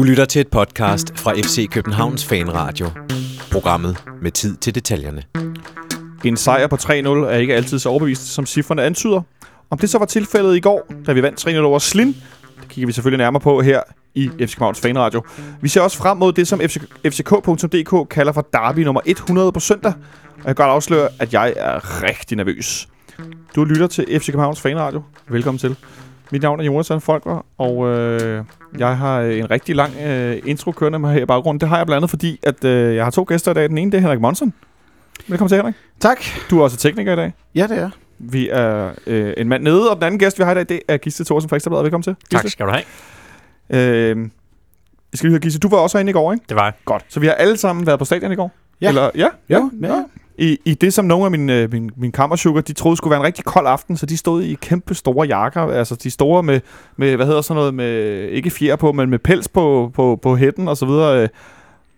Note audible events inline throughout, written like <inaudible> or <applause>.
Du lytter til et podcast fra FC Københavns Fanradio. Programmet med tid til detaljerne. En sejr på 3-0 er ikke altid så overbevist, som cifrene antyder. Om det så var tilfældet i går, da vi vandt 3-0 over Slin, det kigger vi selvfølgelig nærmere på her i FC Københavns Fanradio. Vi ser også frem mod det, som FCK.dk kalder for derby nummer 100 på søndag. Og jeg kan godt afsløre, at jeg er rigtig nervøs. Du lytter til FC Københavns Fanradio. Velkommen til. Mit navn er Jonathan Folker, og øh, jeg har en rigtig lang øh, intro kørende med her i baggrunden. Det har jeg blandt andet, fordi at, øh, jeg har to gæster i dag. Den ene det er Henrik Monsen. Velkommen til, Henrik. Tak. Du er også tekniker i dag. Ja, det er. Vi er øh, en mand nede, og den anden gæst, vi har i dag, det er Gisle Thorsen fra Ekstrabladet. Velkommen til. Tak Gisle. skal du have. Øh, jeg skal lige høre, Gisle, du var også herinde i går, ikke? Det var jeg. Godt. Så vi har alle sammen været på stadion i går? Ja. Eller, ja? Ja. Jo, ja. I, I det, som nogle af mine, øh, mine, mine kammersugar, de troede skulle være en rigtig kold aften, så de stod i kæmpe store jakker, altså de store med, med hvad hedder sådan noget, med ikke fjer på, men med pels på, på, på hætten og så videre, øh,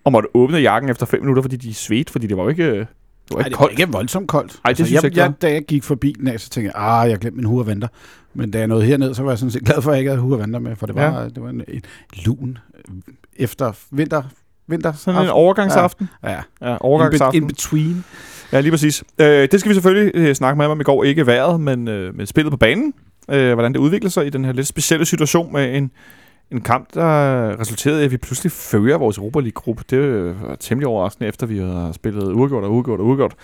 og måtte åbne jakken efter fem minutter, fordi de svedte, fordi det var jo ikke, det var Ej, ikke det var koldt. ikke voldsomt koldt. Ej, det synes jeg jeg, ikke, jeg, Da jeg gik forbi den af, så tænkte jeg, ah, jeg glemte min hurvanter. Men da jeg nåede herned, så var jeg sådan set glad for, at jeg ikke havde hurvanter med, for det var, ja. det var en, en lun øh, efter vinter. Vinter Sådan en overgangsaften. Ja, Ja, in, be, overgangsaften. in between. Ja, lige præcis. Øh, det skal vi selvfølgelig øh, snakke med om i går. Ikke vejret, men, øh, men spillet på banen. Øh, hvordan det udvikler sig i den her lidt specielle situation med en, en kamp, der resulterede i, at vi pludselig fører vores Europa League-gruppe. Det øh, var temmelig overraskende, efter vi har spillet uafgjort og uafgjort og uafgjort.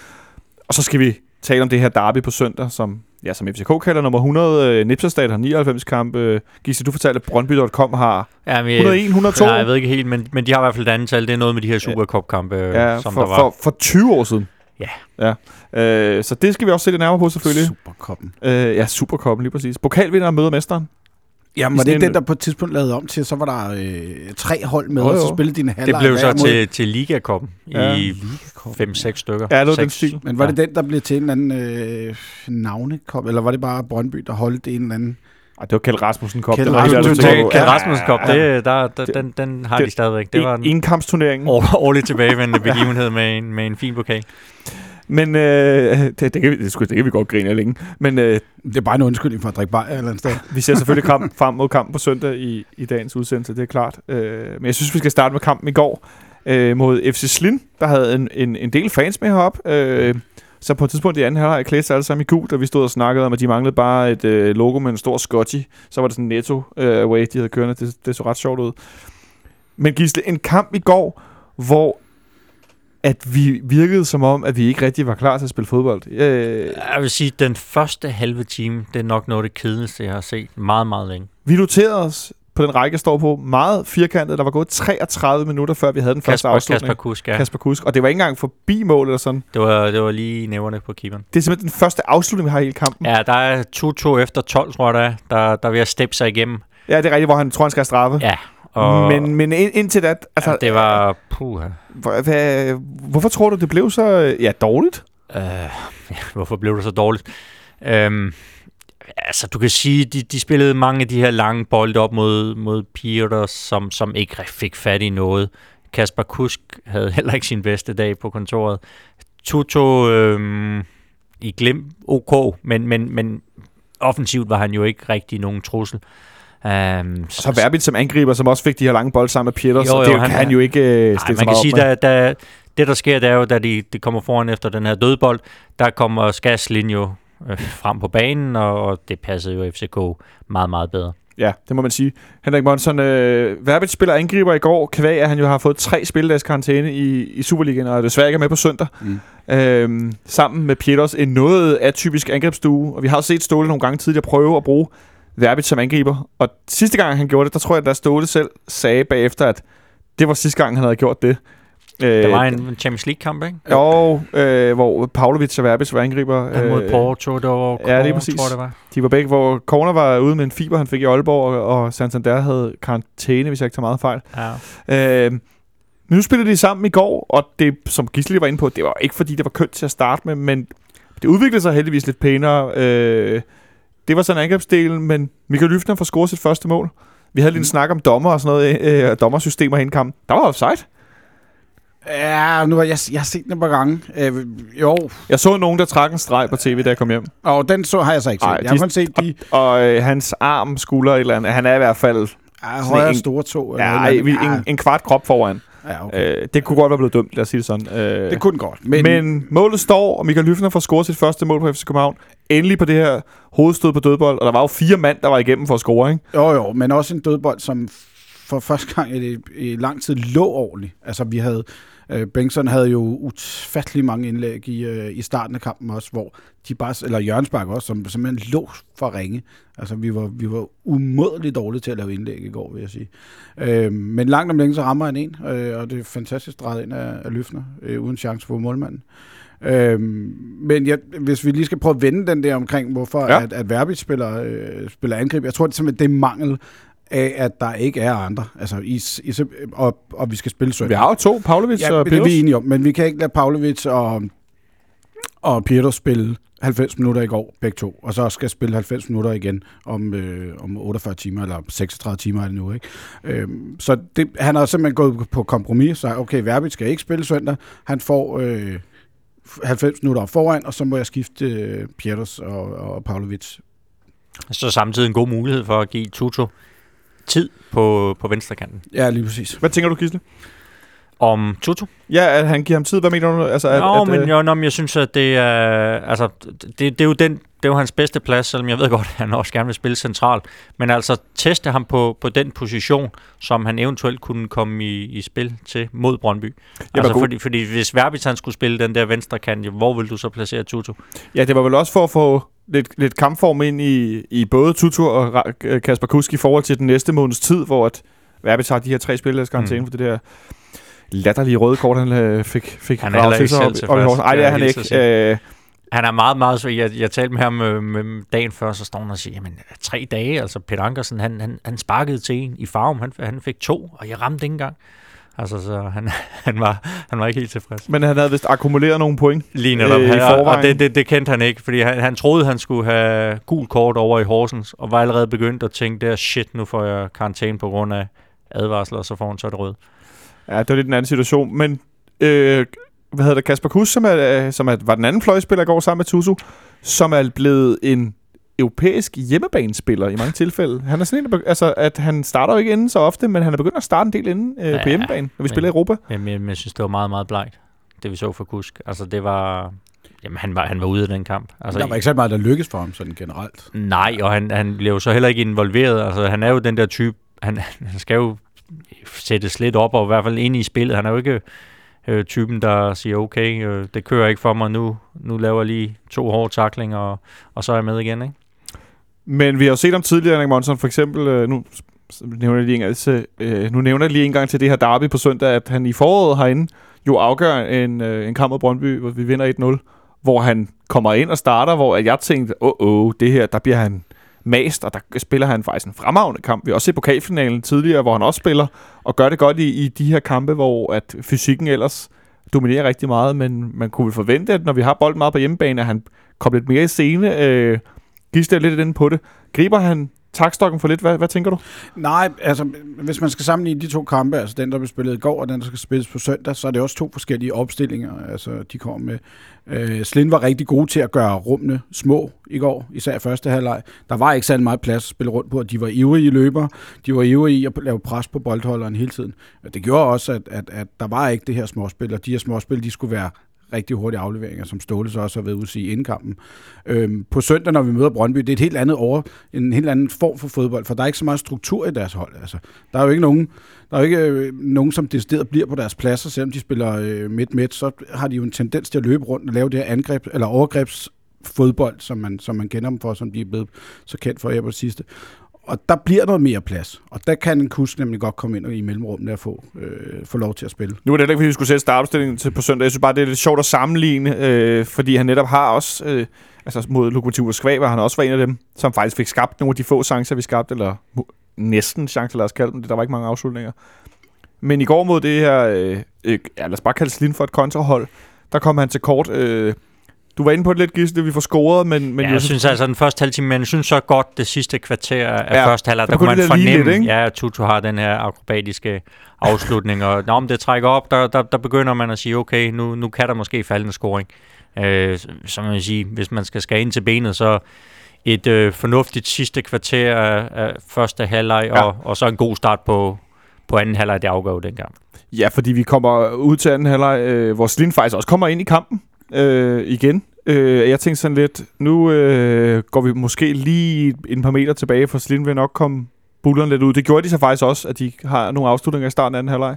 Og så skal vi tale om det her derby på søndag, som, ja, som FCK kalder nummer 100. Øh, Nipserstad har 99 kampe. Gisle, du fortalte, at Brøndby.com har Ja, men, 101, 102. Nej, jeg ved ikke helt, men, men de har i hvert fald et andet tal. Det er noget med de her Supercup-kampe, ja, ja, som for, der var. for, for 20 år siden. Ja. ja. Øh, så det skal vi også se lidt nærmere på, selvfølgelig. Superkoppen. Øh, ja, Superkoppen lige præcis. Pokalvinder møder mesteren. Jamen, var det ikke en- den, der på et tidspunkt lavede om til, så var der øh, tre hold med, Jo, og så spillede de en halvleg det blev så mod- til, til Liga-koppen Ja. i 5-6 stykker. Ja, det var den Seks. stil. Men var Ja. det den, der blev til en eller anden øh, navnekop, eller var det bare Brøndby, der holdt en eller anden? Ej, det var Kjeld Rasmussen Kop. Kjeld Rasmussen. Cup, det, der, der, Det- den, den har det- de stadigvæk. Det var En, en kampsturnering. år- årligt tilbagevendende begivenhed med en, med en fin pokal. Men øh, det, det, kan vi, det, det kan vi godt grine af længe. Men øh, Det er bare en undskyldning for at drikke bajer eller andet sted. vi ser selvfølgelig kamp, frem mod kampen på søndag i, i dagens udsendelse, det er klart. Øh, men jeg synes, vi skal starte med kampen i går øh, mod FC Slin, der havde en, en, en del fans med heroppe. Øh, så på et tidspunkt i anden halvleg klædte sig alle sammen i gult, og vi stod og snakkede om, at de manglede bare et øh, logo med en stor scotchy. Så var det sådan en netto øh, away, de havde kørende. Det, det så ret sjovt ud. Men Gisle, en kamp i går, hvor at vi virkede som om, at vi ikke rigtig var klar til at spille fodbold. Øh, Jeg vil sige, at den første halve time, det er nok noget af det kedeligste, jeg har set meget, meget længe. Vi noterede os på den række, jeg står på, meget firkantet. Der var gået 33 minutter, før vi havde den første Kasper, afslutning. Kasper Kusk, ja. Kasper Kusk. Og det var ikke engang forbi mål eller sådan. Det var, det var lige næverne på keeperen. Det er simpelthen den første afslutning, vi har i hele kampen. Ja, der er 2-2 efter 12, tror jeg, der, er. der, der vil jeg steppe sig igennem. ja det er rigtigt, hvor han tror, han skal straffe. Ja, og Men, men ind, indtil da, altså, ja, det var... Puh, Hva, hvorfor tror du, det blev så øh, ja, dårligt? øh, ja, hvorfor blev det så dårligt? Øhm, altså, du kan sige, de, de spillede mange af de her lange bolde op mod, mod Peter, som, som ikke fik fat i noget. Kasper Kusk havde heller ikke sin bedste dag på kontoret. Tuto øhm, i glem OK, men, men, men offensivt var han jo ikke rigtig nogen trussel. Um, Så Verbit som angriber, som også fik de her lange bolde sammen med Pieter, så Jo, jo, det han- kan han jo ikke øh, Nej, stille man så kan sige, med. at det der sker, det er jo, da de, de kommer foran efter den her dødbold, der kommer Skaslin jo øh, frem på banen, og, og det passede jo FCK meget, meget bedre. Ja, det må man sige. Henrik Monson, øh, Verbit spiller angriber i går, kvæg at han jo har fået tre spilledags karantæne i, i Superligaen, og desværre ikke er med på søndag. Mm. Øhm, sammen med Pieters en noget atypisk angrebsstue. Og vi har set Ståle nogle gange tidligere prøve at bruge Verbit som angriber. Og sidste gang han gjorde det, der tror jeg, at Ståle selv sagde bagefter, at det var sidste gang, han havde gjort det. Øh, Der var en Champions League-kamp, ikke? Jo, øh, hvor Pavlovic og Verbit var angriber. Han mod Øh, Porto, det var ja, lige Kåre, præcis. tror det var. De var begge, hvor Corner var ude med en fiber, han fik i Aalborg, og, og Santander havde karantæne, hvis jeg ikke tager meget fejl. Ja. Øh, men nu spillede de sammen i går, og det, som Gisli var inde på, det var ikke fordi, det var kønt til at starte med, men det udviklede sig heldigvis lidt pænere. Øh, det var sådan angrebsdelen, men Michael Lyftner får scoret sit første mål. Vi havde lige en snak om dommer og sådan noget, øh, og dommersystemer i kampen. Der var offside. Ja, nu har jeg, jeg har set den et par gange. Øh, jo, Jeg så nogen, der trak en streg på tv, da jeg kom hjem. og den så har jeg så ikke set. Ej, jeg har de- kun set de... Og øh, hans arm, skulder et eller andet, han er i hvert fald Ja, højre en- store to. eller Ja, eller andet. en, en kvart krop foran. Ja, okay. Øh, det kunne godt være blevet dømt, lad os sige det sådan. Øh, Det kunne godt. men, men målet står, og Michael Lyfner får scoret sit første mål på FC København. Endelig på det her hovedstød på dødbold, og der var jo fire mand, der var igennem for at score, ikke? Jo, jo, men også en dødbold, som for første gang i, i lang tid lå ordentligt. Altså, vi havde... Øh, Bengtsson havde jo ufattelig mange indlæg i, øh, i starten af kampen også, hvor de bare, eller Jørgensbak også, som simpelthen lå for ringe. Altså, vi var, vi var umådeligt dårlige til at lave indlæg i går, vil jeg sige. Øh, men langt om længe, så rammer han en, øh, og det er fantastisk drejet ind af, af Løfner, øh, uden chance for målmanden. Øh, men jeg, hvis vi lige skal prøve at vende den der omkring, hvorfor Ja. at, at Verbit spiller, øh, spiller angreb, jeg tror det simpelthen, det er mangel af, at der ikke er andre. Altså, i, i, og, og vi skal spille søndag. Vi har jo to, Pavlovic Ja, og det er Peters. vi enige om, men vi kan ikke lade Pavlovic og, og Pietro spille 90 minutter i går, begge to, og så skal spille 90 minutter igen om, øh, om 48 timer, eller 36 timer er det nu, ikke? Øhm, så det, han har simpelthen gået på kompromis, så okay, Verbit skal ikke spille søndag, han får øh, 90 minutter foran, og så må jeg skifte øh, Pieters og, og Pavlovic. Så samtidig en god mulighed for at give Tuto tid på, på venstre kanten. Ja, lige præcis. Hvad tænker du, Gisle? Om Tuto? Ja, at han giver ham tid. Hvad mener du? Altså, at, Nå, at, men, øh, jo, nå, men jeg synes, at det er, altså, det, det, er jo den, det er jo hans bedste plads, selvom jeg ved godt, <laughs> at han også gerne vil spille centralt. Men altså teste ham på, på den position, som han eventuelt kunne komme i, i spil til mod Brøndby. Altså, god. fordi, fordi hvis Verbitz han skulle spille den der venstre kant, hvor vil du så placere Tuto? Ja, det var vel også for at få lidt, lidt kampform ind i, i både Tutu og Kasper Kusk i forhold til den næste måneds tid, hvor at Verbitz har de her tre spillers karantæne mm. for det der latterlige røde kort, han øh, fik, fik Han er ikke sig selv op- op. Nej, kan det er han ikke. Øh, Han er meget, meget... så Jeg, jeg talte med ham øh, med dagen før, så står han og siger, jamen tre dage, altså Peter Ankersen, han, han, han sparkede til en i farven, han, han fik to, og jeg ramte ikke engang. Altså, så han, <laughs> han, var, han var ikke helt tilfreds. men han havde vist akkumuleret nogle point. Lige netop. Øh, i og forvejen. og det, det, det kendte han ikke, fordi han, han troede, han skulle have gul kort over i Horsens, og var allerede begyndt at tænke, der shit, nu får jeg karantæne på grund af advarsler, og så får han så det rød. Ja, det var lidt en anden situation. Men øh, hvad hedder det, Kasper Kusk, som, er, øh, som er, var den anden fløjspiller i går sammen med Tutu, som er blevet en europæisk hjemmebanespiller i mange tilfælde. Han er sådan en, altså, at han starter jo ikke inden så ofte, men han er begyndt at starte en del inden øh, Ja, på hjemmebane, når vi men- spiller i Europa. Men jeg, jeg synes, det var meget, meget blegt, det vi så for Kusk. Altså, det var... Jamen, han var, han var ude af den kamp. Altså, Der var ikke så meget, der lykkedes for ham sådan generelt. Nej, og han, han blev jo så heller ikke involveret. Altså, han er jo den der type, han, han skal jo sættes lidt op, og i hvert fald ind i spillet. Han er jo ikke øh, typen, der siger, okay, øh, det kører ikke for mig nu. Nu laver jeg lige to hårde taklinger, og, og så er jeg med igen, ikke? Men vi har jo set om tidligere, Henrik Monson, for eksempel, øh, nu nævner jeg lige en gang til, øh, nu nævner jeg lige en gang til det her derby på søndag, at han i foråret herinde jo afgør en, øh, en kamp mod Brøndby, hvor vi vinder 1-0, hvor han kommer ind og starter, hvor jeg tænkte, åh, oh, oh, det her, der bliver han mast, og der spiller han faktisk en fremragende kamp. Vi har også set pokalfinalen tidligere, hvor han også spiller, og gør det godt i, i de her kampe, hvor at fysikken ellers dominerer rigtig meget, men man kunne vel forvente, at når vi har bolden meget på hjemmebane, at han kommer lidt mere i scene. Øh, gister lidt inde på det. Griber han takstokken for lidt? Hvad, hvad tænker du? Nej, altså hvis man skal sammenligne de to kampe, altså den, der blev spillet i går, og den, der skal spilles på søndag, så er det også to forskellige opstillinger. Altså de kom med... Øh, Slind var rigtig god til at gøre rummene små i går, især i første halvleg. Der var ikke særlig meget plads at spille rundt på, og de var ivrige løber. De var ivrige i at lave pres på boldholderen hele tiden. Det gjorde også, at, at, at der var ikke det her småspil, og de her småspil, de skulle være rigtig hurtige afleveringer, som Ståle så også har været ude at sige inden kampen. Øhm, på søndag, når vi møder Brøndby, det er et helt andet over, en helt anden form for fodbold, for der er ikke så meget struktur i deres hold. Altså, der er jo ikke nogen, der er jo ikke øh, nogen, som decideret bliver på deres pladser, selvom de spiller øh, midt-midt, så har de jo en tendens til at løbe rundt og lave det her angreb, eller overgrebsfodbold, som man, som man kender dem for, som de er blevet så kendt for her på det sidste. Og der bliver noget mere plads, og der kan en kusk nemlig godt komme ind og i mellemrummet og få, øh, få lov til at spille. Nu er det heller ikke, fordi vi skulle sætte startopstillingen til på søndag. Jeg synes bare, det er lidt sjovt at sammenligne, øh, fordi han netop har også, øh, altså mod Lokomotiv Moskva, var han også var en af dem, som faktisk fik skabt nogle af de få chancer, vi skabte, eller næsten chancer, lad os kalde dem det. Der var ikke mange afslutninger. Men i går mod det her, øh, øh, ja, lad os bare kalde Slin for et kontrahold, der kom han til kort. Øh, du var inde på det lidt, Gisle, vi får scoret, men... men ja, jeg synes altså, den første halve time, men jeg synes så godt det sidste kvarter af Ja, første halvleg, der kunne man fornemme, lidt, ja, at Tutu har den her akrobatiske afslutning, og når det trækker op, der, der, der begynder man at sige, okay, nu, nu kan der måske falde en scoring. Øh, som man sige, hvis man skal skære ind til benet, så et øh, fornuftigt sidste kvarter af, af første halvleg, ja. og, og så en god start på, på anden halvleg, det afgør jo den gang. Ja, fordi vi kommer ud til anden halvleg, øh, hvor Slind faktisk også kommer ind i kampen øh, igen. Øh, jeg tænkte sådan lidt, nu øh, går vi måske lige et par meter tilbage, for Slind vil nok komme bullerne lidt ud. Det gjorde de så faktisk også, at de har nogle afslutninger i starten af anden halvleg.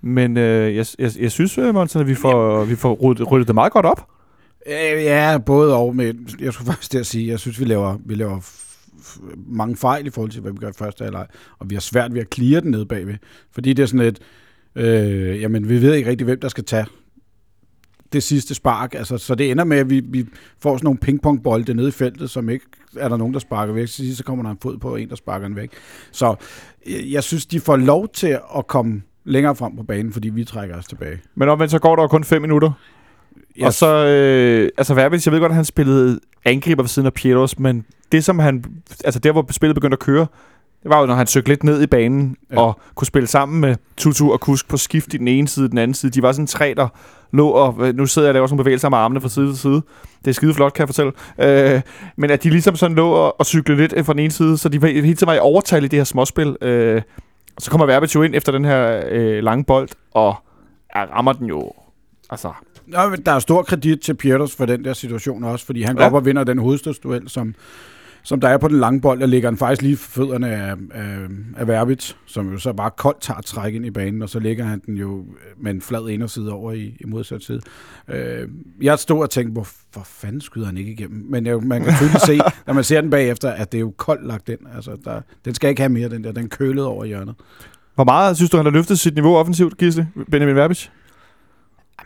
Men øh, jeg, jeg, jeg synes, øh, Monsen, at vi får, vi får ryddet, ryddet det meget godt op. Øh, Ja, både og, men jeg skulle faktisk til at sige, jeg synes, vi laver, vi laver mange fejl i forhold til, hvad vi gør i første halvleg, og vi har svært ved at clear den ned bagved. Fordi det er sådan lidt, øh, jamen vi ved ikke rigtig, hvem der skal tage det sidste spark. Altså, så det ender med, at vi, vi får sådan nogle pingpongbolde nede i feltet, som ikke er der nogen, der sparker væk. Så så kommer der en fod på, og en, der sparker den væk. Så øh, jeg synes, de får lov til at komme længere frem på banen, fordi vi trækker os tilbage. Men omvendt så går der kun 5 minutter. Jeg, Og så, øh, altså Verbitz, jeg ved godt, at han spillede angriber ved siden af Pietros, men det som han, altså der hvor spillet begyndte at køre, det var jo, når han søgte lidt ned i banen Ja. og kunne spille sammen med Tutu og Kusk på skift i den ene side og den anden side. De var sådan tre, der lå, og øh, nu sidder jeg og laver sådan bevægelser med armene fra side til side. Det er skide flot, kan jeg fortælle. Øh, men at de ligesom sådan lå og, og cyklede lidt fra den ene side, så de var, hele tiden var i overtal i det her småspil. Øh, så kommer Verbitz jo ind efter den her øh, lange bold, og ja, rammer den jo, altså Nå, der er stor kredit til Pieters for den der situation også, fordi han går Ja. op og vinder den hovedstødsduel, som, som der er på den lange bold, der ligger han faktisk lige for fødderne af, af, af Verbitz, som jo så bare koldt tager træk ind i banen, og så ligger han den jo med en flad inderside over i, i modsat side. Øh, jeg stod og tænkte, hvor, hvor fanden skyder han ikke igennem? Men jeg, man kan tydeligt se, <laughs> når man ser den bagefter, at det er jo koldt lagt ind. Altså, der, den skal ikke have mere, den der. Den kølede over hjørnet. Hvor meget synes du, han har løftet sit niveau offensivt, Gisle? Benjamin Verbitz?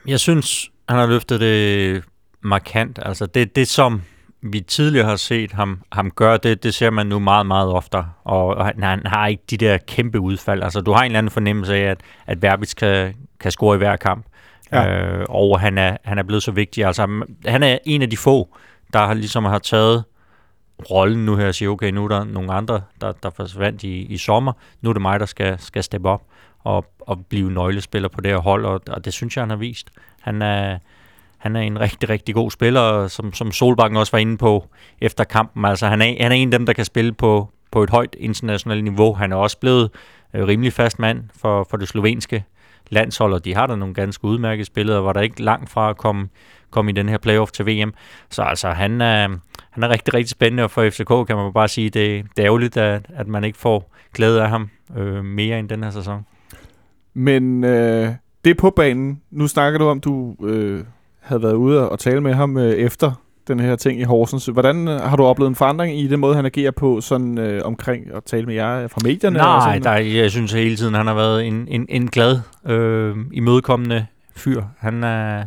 Jeg synes, han har løftet det markant. Altså det, det som vi tidligere har set ham, ham gøre, det, det ser man nu meget, meget oftere. Og, og han, han har ikke de der kæmpe udfald. Altså du har en eller anden fornemmelse af, at, at Verbitz kan, kan score i hver kamp. Ja. Øh, og han er, han er blevet så vigtig. Altså han er en af de få, der har, ligesom har taget rollen nu her og siger, okay, nu er der nogle andre, der, der forsvandt i, i sommer. Nu er det mig, der skal, skal steppe op og, og blive nøglespiller på det her hold, og, og det synes jeg, han har vist. Han er, han er en rigtig, rigtig god spiller, som, som Solbakken også var inde på efter kampen. Altså, han er, han er en af dem, der kan spille på, på et højt internationalt niveau. Han er også blevet øh, rimelig fast mand for, for det slovenske landshold, og de har der nogle ganske udmærkede spillere, hvor der ikke langt fra at komme, komme i den her playoff til VM. Så altså, han er, han er rigtig, rigtig spændende, og for FCK kan man bare sige, det, det er ærgerligt, at, at man ikke får glæde af ham øh, mere end den her sæson. Men øh, det er på banen. Nu snakker du om, du øh, havde været ude og tale med ham øh, efter den her ting i Horsens. Hvordan øh, har du oplevet en forandring i den måde, han agerer på sådan øh, omkring at tale med jer fra medierne? og Nej, sådan? der, jeg synes hele tiden, han har været en, en, en glad, øh, imødekommende fyr. Han er,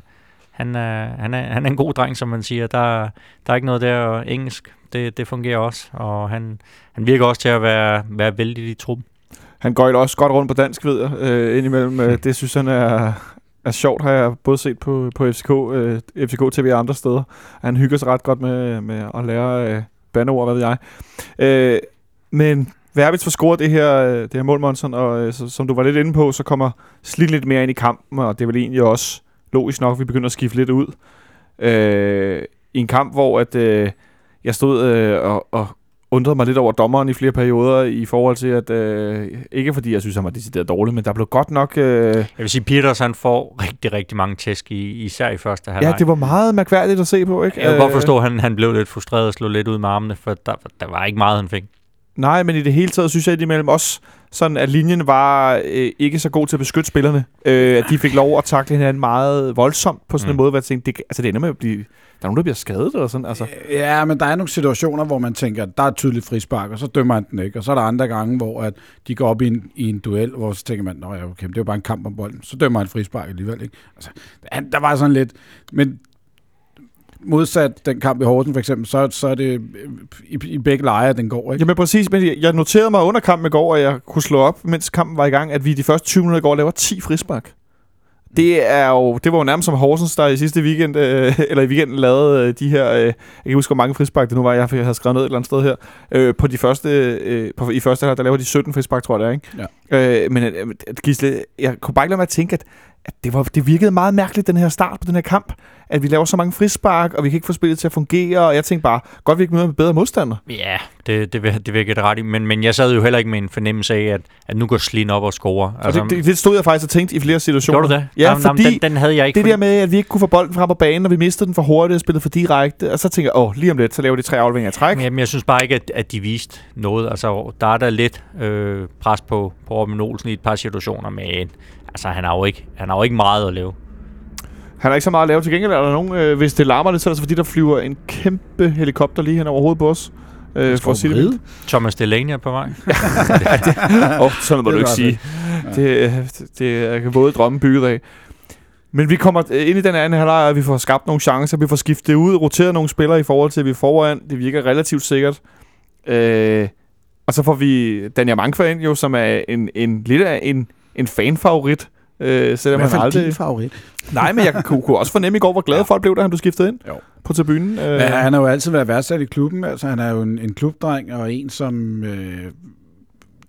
han, er, han, er, han er en god dreng, som man siger. Der, der er ikke noget der og engelsk. Det, det fungerer også, og han, han virker også til at være, være vældig i truppen. Han går jo også godt rundt på dansk, ved jeg, øh, indimellem. Øh, det synes han er, er sjovt, har jeg både set på, på FCK, øh, FCK TV og andre steder. Han hygger sig ret godt med, med at lære øh, bandeord, hvad ved jeg. Øh, men Verbits får scoret det her, øh, det her mål, Monson, og øh, så, som du var lidt inde på, så kommer Slidt lidt mere ind i kampen, og det er vel egentlig også logisk nok, at vi begynder at skifte lidt ud. Øh, I en kamp, hvor at, øh, jeg stod øh, og, og undrede mig lidt over dommeren i flere perioder i forhold til, at øh, ikke fordi jeg synes, han var decideret dårlig, men der blev godt nok... Øh, Jeg vil sige, Peters han får rigtig, rigtig mange tæsk, i, især i første halvleg. ja, det var meget mærkværdigt at se på, ikke? Jeg kan godt Øh, forstå, at han, han blev lidt frustreret og slog lidt ud med armene, for der, der var ikke meget, han fik. Nej, men i det hele taget synes jeg indimellem også, sådan at linjen var øh, ikke så god til at beskytte spillerne. Øh, at de fik lov at takle hinanden meget voldsomt på sådan en Mm. måde, hvor jeg tænkte, det, altså det ender med at blive... Der er nogen, der bliver skadet eller sådan, altså. Ja, men der er nogle situationer, hvor man tænker, at der er et tydeligt frispark, og så dømmer han den ikke. Og så er der andre gange, hvor at de går op i en, i en duel, hvor så tænker man, at okay, men det er jo bare en kamp om bolden. Så dømmer han frispark alligevel. Ikke? Altså, der var sådan lidt... Men modsat den kamp i Horsen for eksempel, så, så er det øh, i, i begge lejre, den går. Ikke? Jamen præcis, men jeg- noterede mig under kampen i går, at jeg kunne slå op, mens kampen var i gang, at vi de første 20 minutter i går laver 10 frispark. Det er jo, det var jo nærmest som Horsens, der i sidste weekend, øh, <laughs> eller i weekenden lavede øh, de her, øh, jeg kan ikke huske, hvor mange frispark det nu var, jeg havde skrevet ned et eller andet sted her, øh, på de første, øh, på, i første halvleg der laver de 17 frispark, tror jeg det er, ikke? Ja. Øh, men øh, Gisle, jeg kunne bare ikke lade mig at tænke, at at det, var, det virkede meget mærkeligt, den her start på den her kamp. At vi laver så mange frispark, og vi kan ikke få spillet til at fungere. Og jeg tænkte bare, godt vi ikke møder med bedre modstandere. Ja, det, det, det dig ret i. Men, men jeg sad jo heller ikke med en fornemmelse af, at, at nu går Slin op og scorer. Altså, og det, det, det, stod jeg faktisk og tænkte i flere situationer. Gjorde du det? Ja, Jamen, fordi den, den havde jeg ikke. det der med, at vi ikke kunne få bolden frem på banen, og vi mistede den for hurtigt og spillede for direkte. Og så tænker jeg, åh, lige om lidt, så laver de tre afleveringer i træk. Jamen, jeg synes bare ikke, at, at de viste noget. Altså, der er der lidt øh, pres på, på Robin Olsen i et par situationer, men altså, han har jo ikke, han har jo ikke meget at lave. Han har ikke så meget at lave. Til gengæld er der nogen, øh, hvis det larmer lidt, så er det fordi, der flyver en kæmpe helikopter lige hen over hovedet på os. Øh, for at sige det. Thomas Delaney er på vej. <laughs> Åh, oh, sådan må Det du ikke sige. Det, det, det er både drømme bygget af. Men vi kommer ind i den anden halvleg, og vi får skabt nogle chancer. Vi får skiftet ud, roteret nogle spillere i forhold til, at vi er foran. Det virker relativt sikkert. Øh, og så får vi Daniel Mankva ind, jo, som er en, en lidt af en, en fanfavorit. Øh, I selvom hvert han fald aldrig... din favorit. Nej, men jeg <laughs> kunne, kunne også fornemme i går, hvor glade Ja. folk blev, da han blev skiftet ind Jo. på tribunen. Øh, Men han har jo altid været værdsat i klubben. Altså, han er jo en, en klubdreng, og en, som øh,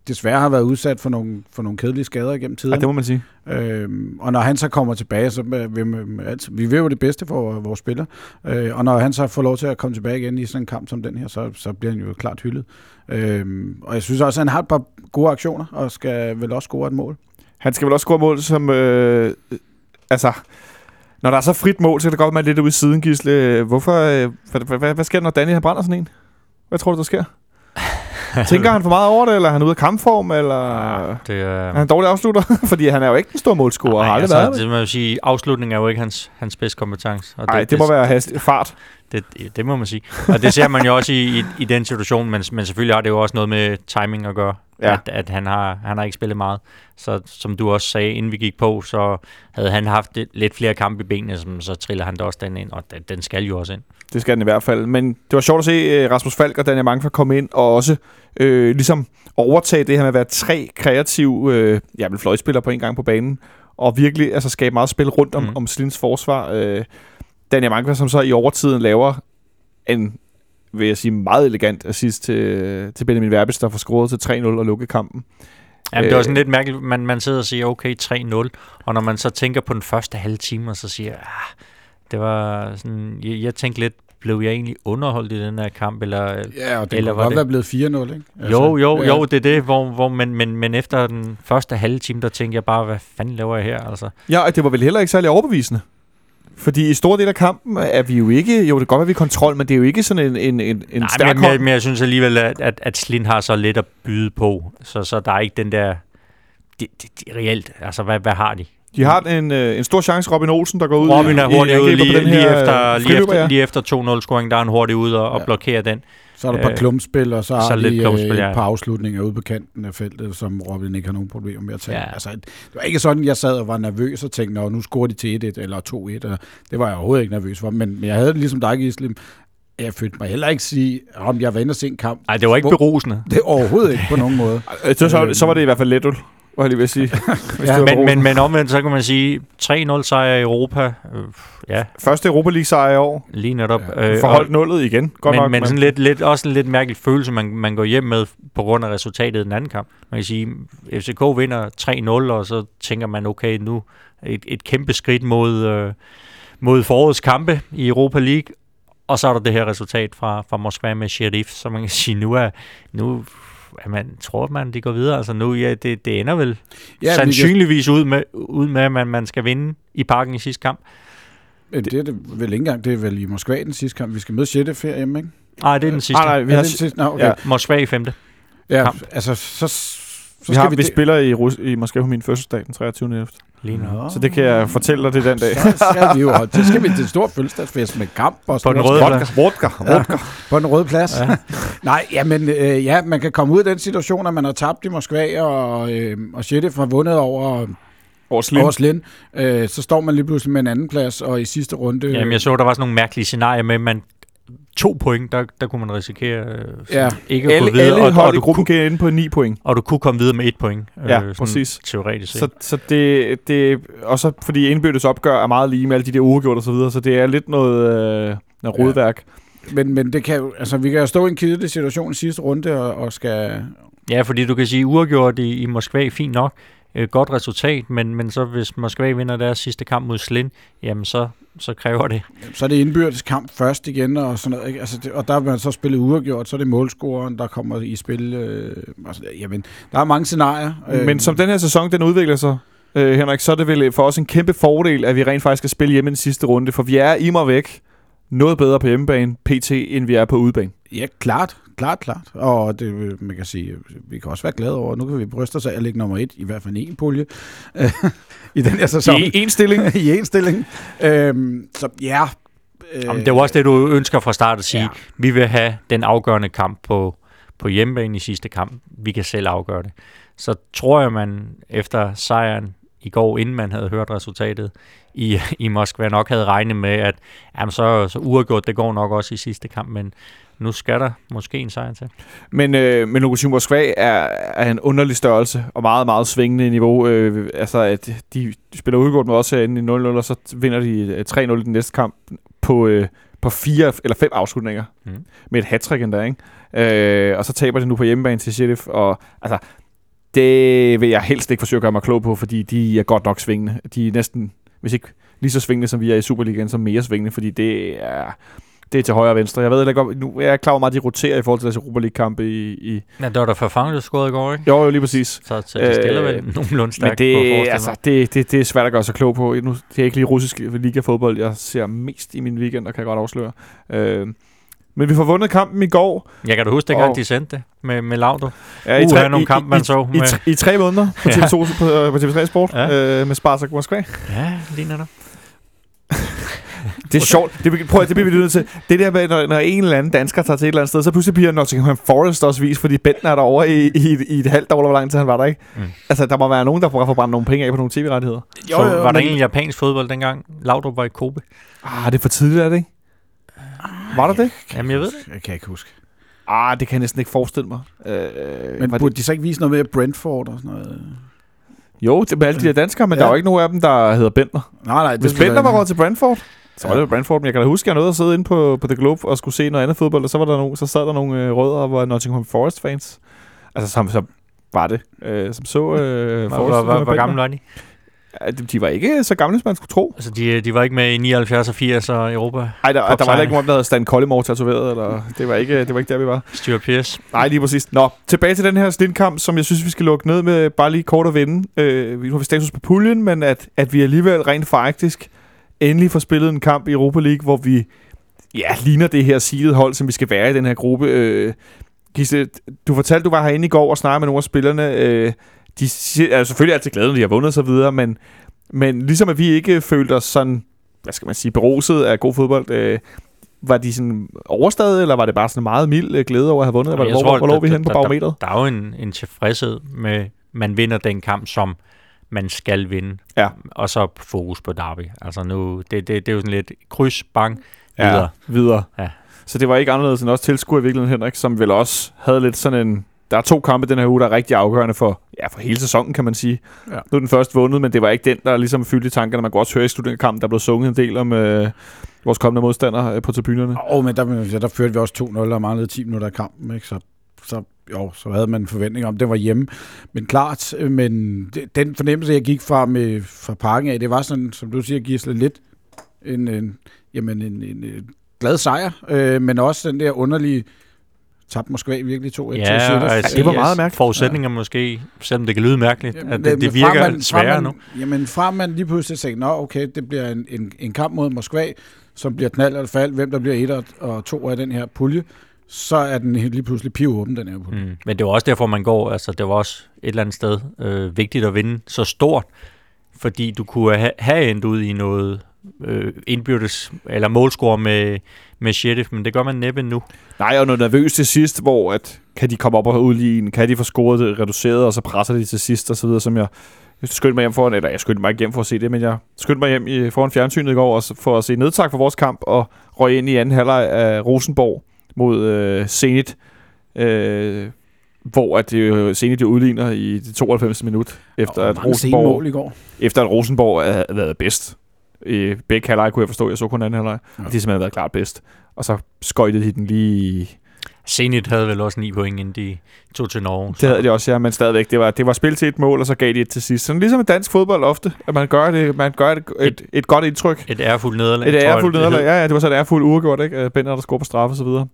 desværre har været udsat for nogle, for nogle kedelige skader igennem ja, tiden. det må man sige. Øhm, og når han så kommer tilbage, så vil, altså, vi vil jo det bedste for vores spillere. Øh, og når han så får lov til at komme tilbage igen i sådan en kamp som den her, så, så bliver han jo klart hyldet. Øhm, og jeg synes også, at han har et par gode aktioner, og skal vel også score et mål. Han skal vel også score mål, som... Øh, altså, når der er så frit mål, så kan det godt være lidt ude i siden, Gisle. Hvorfor... Øh, hvad, hvad, hvad, sker der, når Danny han brænder sådan en? Hvad tror du, der sker? <laughs> Tænker han for meget over det, eller er han ude af kampform, eller... Det, øh, Er han dårlig afslutter? <laughs> Fordi han er jo ikke den store målscorer, har aldrig altså, været det. det må jeg jo sige, afslutning er jo ikke hans, hans bedste kompetence. Nej, det, det må være hast, fart. Det, det, må man sige. Og det ser man jo også i, i, i den situation, men, men selvfølgelig har det jo også noget med timing at gøre. Ja. At, at han, har, han har ikke spillet meget. Så som du også sagde, inden vi gik på, så havde han haft lidt, lidt flere kampe i benene, som, så triller han da også den ind, og den, den skal jo også ind. Det skal den i hvert fald. Men det var sjovt at se øh, Rasmus Falk og Daniel Mangfa komme ind og også øh, ligesom overtage det her med at være tre kreative øh, ja, fløjspillere på en gang på banen. Og virkelig altså, skabe meget spil rundt om, mm. om Slins forsvar. Øh, Daniel Mangfa, som så i overtiden laver en, vil jeg sige, meget elegant assist til, til Benjamin Verbis, der får scoret til 3-0 og lukke kampen. Jamen, det er Øh. også sådan lidt mærkeligt, man, man sidder og siger, okay, 3-0, og når man så tænker på den første halve time, og så siger, ah, det var sådan, jeg, jeg tænkte lidt, blev jeg egentlig underholdt i den her kamp, eller... Ja, og det Eller kunne var godt det- være blevet 4-0, ikke? Altså, jo, jo, ja. jo, det er det, hvor, hvor men, men, men efter den første halve time, der tænkte jeg bare, hvad fanden laver jeg her, altså? Ja, og det var vel heller ikke særlig overbevisende. Fordi i store del af kampen er vi jo ikke... Jo, det kan godt at vi er kontrol, men det er jo ikke sådan en, en, en, en Nej, stærk men, men, hånd. men jeg synes alligevel, at, at, at Slin har så lidt at byde på, så, så der er ikke den der... Det, det, det, reelt, altså hvad, hvad har de? De har en, øh, en stor chance, Robin Olsen, der går ud Robin er hurtigt ude lige, lige, efter, lige, efter, ja. lige efter 2-0-scoring, der er han hurtigt ude og, og Ja. blokerer den. Så er der et par Øh, klumpspil, og så har så de øh, klumpspil, ja. et par afslutninger ude på kanten af feltet, som Robin ikke har nogen problemer med at tage. Ja. Altså, det var ikke sådan, jeg sad og var nervøs og tænkte, nu scorer de til 1-1 eller 2-1. Eller, det var jeg overhovedet ikke nervøs for. Men, men jeg havde det ligesom dig, Gislim. Jeg følte mig heller ikke sige, om jeg var inde og se en kamp. Nej, det var ikke berusende. Det er overhovedet ikke på nogen måde. Øh, Så, så, så var det i hvert fald let, var jeg lige ved at sige. <laughs> Ja, Men, men, men omvendt, så kan man sige, 3-0 sejr i Europa. Øh, ja, Første Europa League sejr i år. lige netop. Ja, Øh, Forholdt nullet igen. Godt men, nok, men sådan lidt, lidt, også en lidt mærkelig følelse, man, man går hjem med på grund af resultatet i den anden kamp. Man kan sige, FCK vinder 3-0, og så tænker man, okay, nu et, et kæmpe skridt mod, øh, mod forårets kampe i Europa League, og så er der det her resultat fra, fra Moskva med Sheriff, så man kan sige, nu er, nu er man, tror man, de går videre. Altså nu, ja, det, det ender vel Ja, ja, sandsynligvis ud med, ud med, at man, man skal vinde i parken i sidste kamp. Det er det vel ikke engang. Det er vel i Moskva den sidste kamp. Vi skal møde 6. ferie ikke? Nej, det er den sidste. Nej, nej, vi er har, det den sidste? Nå, okay. ja. Ja, Moskva i femte. ja kamp. altså, så, så vi, har, vi, det- spiller i, Rus- i Moskva på min fødselsdag den 23. efter. Lige nu. Så det kan jeg fortælle dig det den dag. Så skal vi jo holde, så skal vi til en stor fødselsdagsfest med kamp og På den røde plads. Vodka, vodka. Ja, på den røde plads. Ja. Nej, jamen, øh, ja, man kan komme ud af den situation, at man har tabt i Moskva, og, øh, og Sheriff har vundet over, over Slind. Øh, så står man lige pludselig med en anden plads, og i sidste runde... Jamen, jeg så, der var sådan nogle mærkelige scenarier med, at man to point, der, der kunne man risikere øh, Ja. ja. ikke at Alle, gå videre, alle og, og, hold i du gruppen kunne, kan ende på 9 point. og du kunne komme videre med et point. øh, Ja, sådan præcis. Teoretisk set. Så, så det, det, og så fordi indbyrdes opgør er meget lige med alle de der uregjort og så videre, så det er lidt noget, øh, noget Ja. rodværk. Men, men det kan jo, altså, vi kan jo stå i en kedelig situation i sidste runde, og, og skal... Ja, fordi du kan sige, uafgjort i, i Moskva, fint nok. Øh, godt resultat, men, men så hvis Moskva vinder deres sidste kamp mod Slind, jamen så, så kræver det. Så er det indbyrdes kamp først igen, og sådan noget, ikke? Altså det, og der vil man så spille uafgjort, så er det målscoren, der kommer i spil. Øh, altså, jamen, der er mange scenarier. Øh, Men som den her sæson, den udvikler sig, øh, Henrik, så er det vel for os en kæmpe fordel, at vi rent faktisk skal spille hjemme i den sidste runde, for vi er i mig væk noget bedre på hjemmebane, PT, end vi er på udebane. Ja, klart. Klart, klart. Og det, man kan sige, vi kan også være glade over, nu kan vi bryste os af at ligge nummer et, i hvert fald en pulje, <laughs> i den her sæson. I en stilling. <laughs> I en stilling. Øhm, så ja. Øh, Jamen, det er jo også det, du ønsker fra start at sige. Ja. Vi vil have den afgørende kamp på, på hjemmebane i sidste kamp. Vi kan selv afgøre det. Så tror jeg, man efter sejren i går, inden man havde hørt resultatet i, <laughs> i Moskva, nok havde regnet med, at jamen, så, så uafgjort, det går nok også i sidste kamp, men nu skal der måske en sejr til. Men, øh, men Lokomotiv Moskva er, er en underlig størrelse, og meget, meget svingende niveau. Øh, altså, at de, spiller udgået med os herinde i 0-0, og så vinder de øh, 3-0 i den næste kamp på, øh, på fire eller fem afslutninger. Mm. Med et hat endda, ikke? Øh, og så taber de nu på hjemmebane til Sheriff, og altså, det vil jeg helst ikke forsøge at gøre mig klog på, fordi de er godt nok svingende. De er næsten, hvis ikke lige så svingende, som vi er i Superligaen, så mere svingende, fordi det er, det er til højre og venstre. Jeg ved ikke, om- nu er jeg klar over, meget de roterer i forhold til deres Europa League-kampe i, i... Ja, det var der for fange, der scorede i går, ikke? Jo, jo, lige præcis. Så, så de stiller Øh, vel nogenlunde Men stærkt det, på altså, det, det, det er svært at gøre sig klog på. Nu, det er ikke lige russisk liga-fodbold, jeg ser mest i min weekend, der kan jeg godt afsløre. Øh, men vi får vundet kampen i går. Jeg kan da huske, dengang Og- de sendte det med, med Laudo. Ja, Uha, nogle kampe, man i, så i, med- i, i, tre måneder på <laughs> Ja. TV2 på, på TV3 Sport Ja. øh, med Spartak Moskva. Ja, lige netop. <laughs> Det er sjovt. Det, prøv, at- det bliver vi nødt til. Det der med, når, når en eller anden dansker tager til et eller andet sted, så pludselig bliver Nottingham Forest også vist, fordi Bentner er derovre i, i, et- i et halvt år, eller hvor lang tid han var der, ikke? Mm. Altså, der må være nogen, der får brændt nogle penge af på nogle tv-rettigheder. Jo, så var der egentlig japansk fodbold dengang? Laudrup var i Kobe? Ah, det er for tidligt, er det ikke? Var der det? Jamen, jeg ved det. Jeg kan ikke huske. Ah, det kan jeg næsten ikke forestille mig. Øh, Men burde det? de så ikke vise noget med Brentford og sådan noget? Jo, det er alle de der danskere, men Ja. der er jo ikke nogen af dem, der hedder Bentner. Nej, nej. Hvis Bentner var råd til Brentford, så var Ja. det jo Brentford, men jeg kan da huske, at jeg nåede at sidde inde på, på The Globe og skulle se noget andet fodbold, og så, var der nogen, så sad der nogle øh, rødder og var Nottingham Forest fans. Altså, som, som var det. Øh, som så øh, Forest. hvor, hvor, med hvor gammel var de? De, var ikke så gamle, som man skulle tro. Altså, de, de var ikke med i 79 og 80 og Europa. Ej, der, der var heller ikke nogen, der havde Stan Collymore tatoveret, eller det var ikke, det var ikke der, vi var. Stuart Pearce. Nej, lige præcis. Nå, tilbage til den her slindkamp, som jeg synes, vi skal lukke ned med bare lige kort at vinde. Øh, vi har status på puljen, men at, at vi alligevel rent faktisk endelig får spillet en kamp i Europa League, hvor vi ja, ligner det her seedet hold, som vi skal være i den her gruppe. Øh, Gisle, du fortalte, du var herinde i går og snakkede med nogle af spillerne. Øh, de er selvfølgelig altid glade, når de har vundet og så videre, men, men ligesom at vi ikke følte os sådan, hvad skal man sige, beruset af god fodbold, øh, var de sådan overstadig, eller var det bare sådan meget mild øh, glæde over at have vundet? Eller Jeg hvor, tror, hvor, lå der- vi henne på der- der- barometeret? Der er jo en, en tilfredshed med, man vinder den kamp, som man skal vinde. Ja. Og så fokus på derby. Altså nu, det, det, det er jo sådan lidt kryds, bang, videre. Ja, videre. Ja. Så det var ikke anderledes end også tilskuer i virkeligheden, Henrik, som vel også havde lidt sådan en... Der er to kampe den her uge, der er rigtig afgørende for, ja, for hele sæsonen, kan man sige. Ja. Nu er den først vundet, men det var ikke den, der ligesom fyldte tankerne. Man kunne også høre i slutningen af kampen, der blev sunget en del om øh, vores kommende modstandere øh, på tribunerne. Åh, oh, men der, ja, der førte vi også 2-0 og manglede 10 minutter af kampen, ikke? Så, så, jo, så havde man en forventning om, at det var hjemme. Men klart, øh, men den fornemmelse, jeg gik fra, med, fra parken af, det var sådan, som du siger, Gisle, lidt en, en, jamen en, en, en glad sejr, øh, men også den der underlige, tabte Moskva virkelig 2-1 til Ja, og jeg det var meget mærkeligt. Forudsætninger måske, selvom det kan lyde mærkeligt, Jamen, at det, det virker man, sværere fra nu. man, Jamen, fra man lige pludselig tænkte, nå okay, det bliver en, en, en kamp mod Moskva, som bliver knald eller fald, hvem der bliver et og, og to af den her pulje, så er den lige pludselig pivåben, den her pulje. Mm. Men det var også derfor, man går. Altså, det var også et eller andet sted øh, vigtigt at vinde så stort, fordi du kunne ha- have endt ud i noget øh, indbyrdes, eller målscore med, med Sheriff, men det gør man næppe nu. Nej, og noget nervøs til sidst, hvor at, kan de komme op og udligne, kan de få scoret det reduceret, og så presser de til sidst, og så videre, som jeg, jeg skyndte mig hjem foran, eller jeg skyndte mig ikke hjem for at se det, men jeg skyndte mig hjem i, foran fjernsynet i går, og for at se nedtak for vores kamp, og røg ind i anden halvleg af Rosenborg mod øh, Zenit, øh, hvor at det, jo- Zenit jo udligner i det 92. minut, efter og at Rosenborg, mål i går. efter at Rosenborg havde været bedst. I begge halvleg kunne jeg forstå, jeg så kun anden halvleg. Ja. Ja. De har simpelthen været klart bedst. Og så skøjtede de den lige Zenit havde vel også 9 point, inden de tog til Norge. Det havde de også, ja, men stadigvæk. Det var, det var spil til et mål, og så gav de et til sidst. Sådan ligesom i dansk fodbold ofte, at man gør, det, man gør et, et, et godt indtryk. Et ærefuldt nederlag. Et ærefuldt det nederlag, ja, ja, det var så et ærefuldt uafgjort, ikke? Bender, der scorer på straffe og så videre.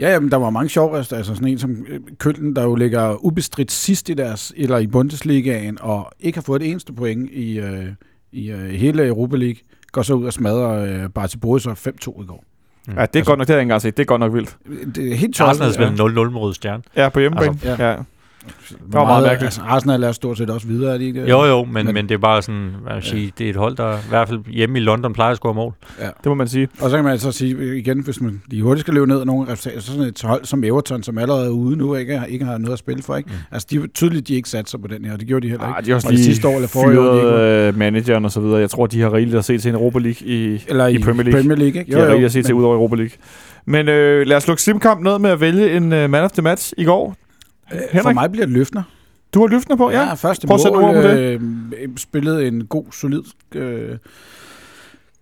Ja, jamen, der var mange sjove rester. Altså sådan en som øh, Køln, der jo ligger ubestridt sidst i deres, eller i Bundesligaen, og ikke har fået et eneste point i, øh, i øh, hele Europa League, går så ud og smadrer øh, bare til Borussia 5-2 i går. Ja, det er Altså- godt nok, det har jeg ikke engang set. Det er godt nok vildt. Det er helt Arsenal tosset. spillede 0-0 mod Stjern. Ja, på hjemmebane. Altså, ja. ja. Det var meget mærkeligt. Altså, Arsenal er stort set også videre, er de ikke? Jo, jo, men, Men- men det er bare sådan, hvad jeg sige, det er et hold, der i hvert fald hjemme i London plejer at score mål. Det må man sige. Og så kan man altså sige øh, igen, hvis man lige hurtigt skal løbe ned af nogle resultater, så sådan et hold som Everton, som allerede er ude nu, ikke, ikke har noget at spille for. Ikke? Mm. Altså, de, tydeligt, de ikke satser på den her, og det gjorde de heller ikke. Ah, de har også det lige sidste år eller forrige år, ikke øh, manageren og så videre. Jeg tror, de har rigeligt at se til en Europa League i, Eller i, i Premier League. Premier League ikke? De har rigeligt at se til ud over Europa League. Men øh, lad os lukke Slimkamp ned med at vælge en uh, man of the match i går. Øh, For Henrik? mig bliver det løfter. Du har løftende på, ja. Ja, første Prøv at mål. på det. Øh, spillede en god, solid øh,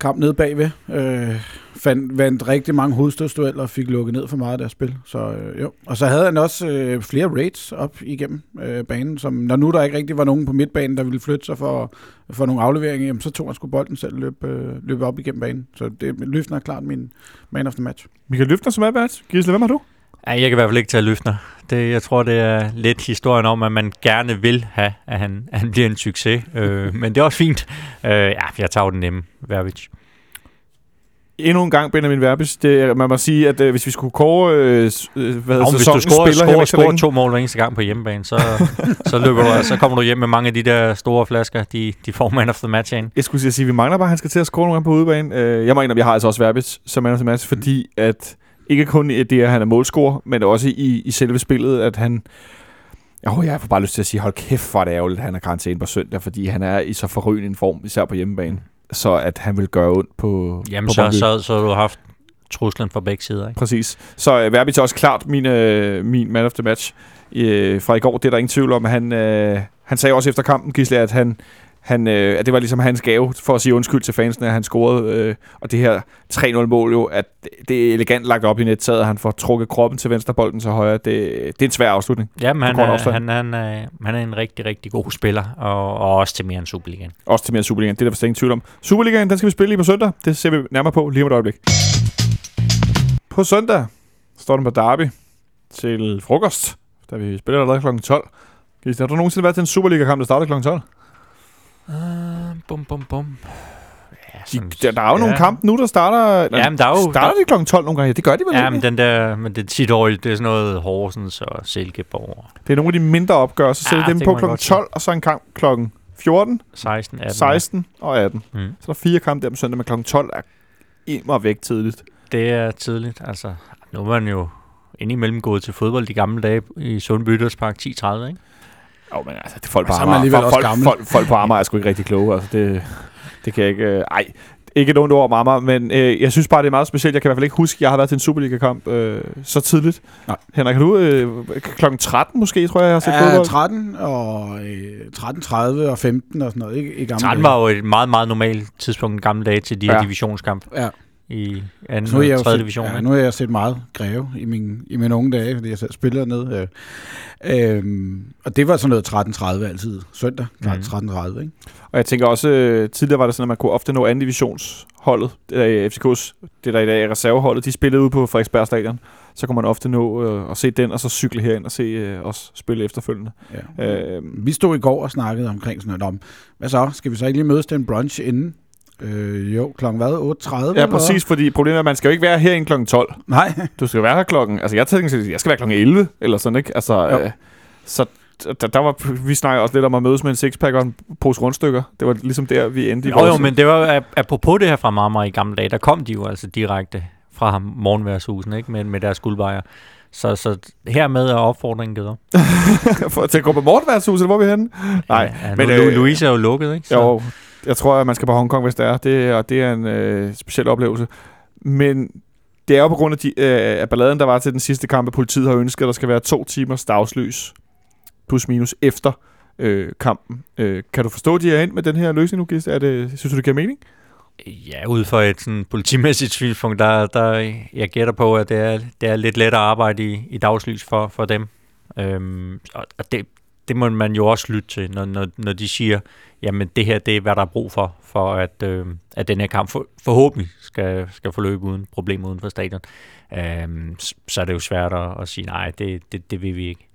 kamp nede bagved. Øh, fandt, vandt rigtig mange hovedstødsdueller og fik lukket ned for meget af deres spil. Så, øh, jo. Og så havde han også øh, flere raids op igennem øh, banen, som når nu der ikke rigtig var nogen på midtbanen, der ville flytte sig for, for nogle afleveringer, jamen, så tog han sgu bolden selv løb, øh, løb op igennem banen. Så det Løfner er klart min man of the match. Michael Løftner som er match. Gisle, hvem har du? Ja, jeg kan i hvert fald ikke tage løftner. Det, jeg tror, det er lidt historien om, at man gerne vil have, at han, at han bliver en succes. øh, <laughs> men det er også fint. Øh, ja, jeg tager den nemme, Verbic. Endnu en gang Benjamin Verbis. Det, man må sige, at øh, hvis vi skulle kåre øh, øh, hvad Om, hvis du scorer, spiller scorer, scorer to mål hver eneste gang på hjemmebane, så, <laughs> så, løber du, så kommer du hjem med mange af de der store flasker, de, de får man of the match ind. Jeg skulle sige, at vi mangler bare, at han skal til at score nogle gange på udebane. Øh, Jeg indrømme, jeg har altså også Verbis som man of the match, fordi at ikke kun i det, at han er målscorer, men også i, i selve spillet, at han... Oh, jeg får bare lyst til at sige, hold kæft, hvor er det ærgerligt, at han er karantæne på søndag, fordi han er i så forrygende en form, især på hjemmebane, så at han vil gøre ondt på, Jamen, på så, Brøndby. så, så har du haft truslen fra begge sider, ikke? Præcis. Så øh, Verbitz er også klart min, øh, min man of the match øh, fra i går. Det er der ingen tvivl om. Han, øh, han sagde også efter kampen, Gisle, at, han, han, øh, at det var ligesom hans gave for at sige undskyld til fansene, at han scorede. Øh, og det her 3-0-mål jo, at det er elegant lagt op i nettaget, at han får trukket kroppen til venstre, bolden til højre. Det, det er en svær afslutning. Jamen, han På kort er, han, han, er, han er en rigtig, rigtig god spiller, og, og også til mere end Superligaen. Også til mere Superligaen. Det er der vist ingen tvivl om. Superligaen, den skal vi spille lige på søndag. Det ser vi nærmere på lige om et øjeblik. På søndag står den på Derby til frokost, da vi spiller allerede kl. 12. Gisle, Har du nogensinde været til en Superliga-kamp, der starter kl. 12? Uh, bum, bum, bum. Ja, De, sådan- der, der er jo ja. nogle kampe nu, der starter... Ja, men der er jo- Starter de kl. 12 nogle gange? Ja, det gør de vel Ja, men den der, men det er tit år, det er sådan noget Horsens og Silkeborg. Det er nogle af de mindre opgør, så sætter Ja, dem det på kl. godt sige. 12, og så en kamp kl. 14, 16, 18. 16 og 18. Mm. Så der er fire kampe der på søndag, men kl. 12 er immer væk tidligt. Det er tidligt. Altså, nu er man jo indimellem gået til fodbold de gamle dage i Sundby Idrætspark 10.30, ikke? Jo, men altså, det er folk på Og så er man Amager. Folk, også folk, gammel. folk, folk, på Amager er sgu ikke rigtig kloge. Altså, det, det kan jeg ikke... Øh, ej, ikke et ondt ord om Amager, men øh, jeg synes bare, det er meget specielt. Jeg kan i hvert fald ikke huske, at jeg har været til en Superliga-kamp øh, så tidligt. Nej. Henrik, har du øh, klokken 13 måske, tror jeg, jeg har set Ja, fodbold? 13 og øh, 13.30 og 15 og sådan noget. Ikke, i gamle 13 dage. var jo et meget, meget normalt tidspunkt i gamle dage til de her Ja. divisionskamp Ja. I anden nu, er jeg og jo tredje set, division. ja, nu har jeg set meget greve i, min, i mine unge dage, fordi jeg selv spiller dernede. Øh, øhm, og det var sådan noget 13.30 altid. Søndag Mhm. 13.30, ikke? Og jeg tænker også, øh, tidligere var det sådan, at man kunne ofte nå anden divisionsholdet, i FCK's, det der i dag er reserveholdet, de spillede ude på Frederiksberg Stadion. Så kunne man ofte nå øh, at se den, og så cykle herind og se øh, os spille efterfølgende. Ja. Øh, Vi stod i går og snakkede omkring sådan noget om, hvad så? Skal vi så ikke lige mødes til en brunch inden? Øh, jo, klokken hvad? 8.30? ja, eller præcis, fordi problemet er, at man skal jo ikke være herinde klokken 12. hvad? Nej. Du skal være her klokken... Altså, jeg tænker, jeg skal være klokken 11, eller sådan, ikke? Altså, Jo. øh, så der, der var, vi snakkede også lidt om at mødes med en sixpack og en pose rundstykker. Det var ligesom der, vi endte i Jo, jo, men det var ap- apropos det her fra Marmar i gamle dage, der kom de jo altså direkte fra morgenværshusen, ikke? Med, med deres guldbejer. Så, så hermed er opfordringen givet op. <laughs> Til at gå på morgenværtshus, eller hvor er vi henne? Nej, ja, men, nu, øh, Louise er jo lukket, ikke? Jo, jeg tror, at man skal på Hongkong, hvis det er. Det, og det er en øh, speciel oplevelse. Men det er jo på grund af, de, øh, af balladen, der var til den sidste kamp, at politiet har ønsket, at der skal være to timers dagslys, plus minus, efter øh, kampen. Øh, kan du forstå, at de er ind med den her løsning nu, Gist? Er det, synes du, det giver mening? Ja, ud fra et sådan, politimæssigt synspunkt, der, der jeg gætter på, at det er, det er lidt lettere arbejde i, i dagslys for, for dem. Øhm, og og det, det må man jo også lytte til, når, når, når de siger, jamen det her, det er, hvad der er brug for, for at, øh, at den her kamp for, forhåbentlig skal, skal forløbe uden problemer uden for stadion. Øhm, så er det jo svært at, at sige, nej, det, det, det vil vi ikke.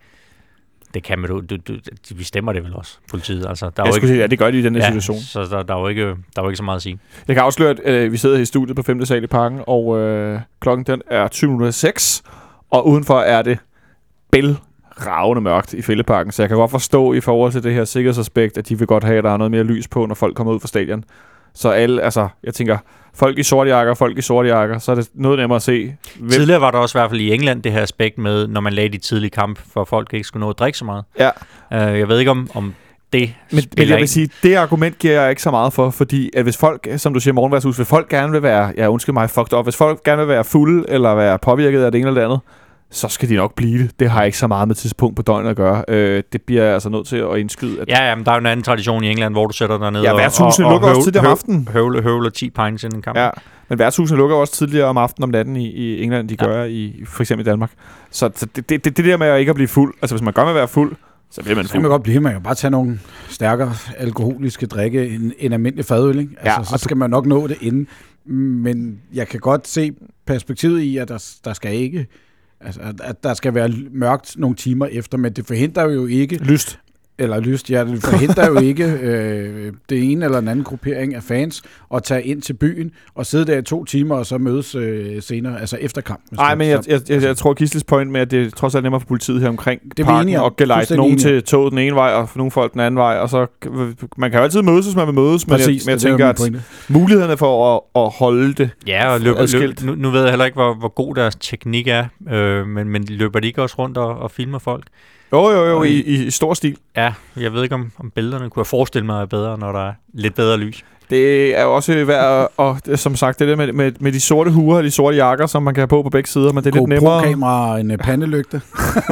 Det kan man du, du, du, vi stemmer det vel også, politiet. Altså, der er Jeg jo ikke, sige, ja, det gør de i den her ja, situation. så der, der, er jo ikke, der er jo ikke så meget at sige. Jeg kan afsløre, at øh, vi sidder i studiet på 5. sal i parken, og øh, klokken den er 20.06, og udenfor er det bælragende mørkt i fældeparken, så jeg kan godt forstå i forhold til det her sikkerhedsaspekt, at de vil godt have, at der er noget mere lys på, når folk kommer ud fra stadion. Så alle, altså, jeg tænker, folk i sorte jakker, folk i sorte jakker, så er det noget nemmere at se. Hvem, Tidligere var der også i hvert fald i England det her aspekt med, når man lagde de tidlige kamp, for folk ikke skulle nå at drikke så meget. Ja. Uh, jeg ved ikke, om, om det Men, men jeg vil sige, det argument giver jeg ikke så meget for, fordi at hvis folk, som du siger, morgenværshus, hvis folk gerne vil være, ja undskyld mig, fucked up, hvis folk gerne vil være fulde eller være påvirket af det ene eller det andet, så skal de nok blive det. Det har ikke så meget med tidspunkt på døgnet at gøre. Øh, det bliver jeg altså nødt til at indskyde. At, Ja, ja, men der er jo en anden tradition i England, hvor du sætter dig ned Ja, og, værtshusene og, og lukker også tidligere om aftenen. Høvle, høvle 10 pints inden en kamp. ja, men værtshusene lukker også tidligere om aftenen om natten i, i England, de Ja. gør i for eksempel i Danmark. Så, så det, det, det, det der med at ikke at blive fuld, altså hvis man gør med at være fuld, så bliver man Så kan man fuld. godt blive, man kan bare tage nogle stærkere alkoholiske drikke end en almindelig fadøl, ikke? Altså, Ja, så og skal man nok nå det inden. Men jeg kan godt se perspektivet i, at der, der skal ikke... Altså, at, der skal være mørkt nogle timer efter, men det forhindrer jo ikke, Lyst eller lyst, ja, det forhindrer jo ikke <laughs> øh, det ene eller den anden gruppering af fans at tage ind til byen og sidde der i to timer og så mødes øh, senere, altså efter kampen. Nej, men jeg, jeg, jeg, jeg tror, Gisles point med, at det er trods alt nemmere for politiet her omkring vi parken enige og gelejte nogen enige til toget den ene vej, og nogle folk den anden vej, og så man kan jo altid mødes, hvis man vil mødes, men jeg, Præcis, men jeg det er tænker, at mulighederne for at, at holde det, Ja, og løber, Adskilt. løb, nu, nu ved jeg heller ikke, hvor, hvor god deres teknik er, øh, men, men løber de ikke også rundt og, og filmer folk? Jo jo jo, i, i, i stor stil. Ja, jeg ved ikke, om, om billederne kunne jeg forestille mig er bedre, når der er lidt bedre lys. Det er jo også værd at, og det, som sagt, det der med, med, med de sorte huer og de sorte jakker, som man kan have på på begge sider, men det er lidt nemmere, GoPro-kamera og en øh, pandelygte.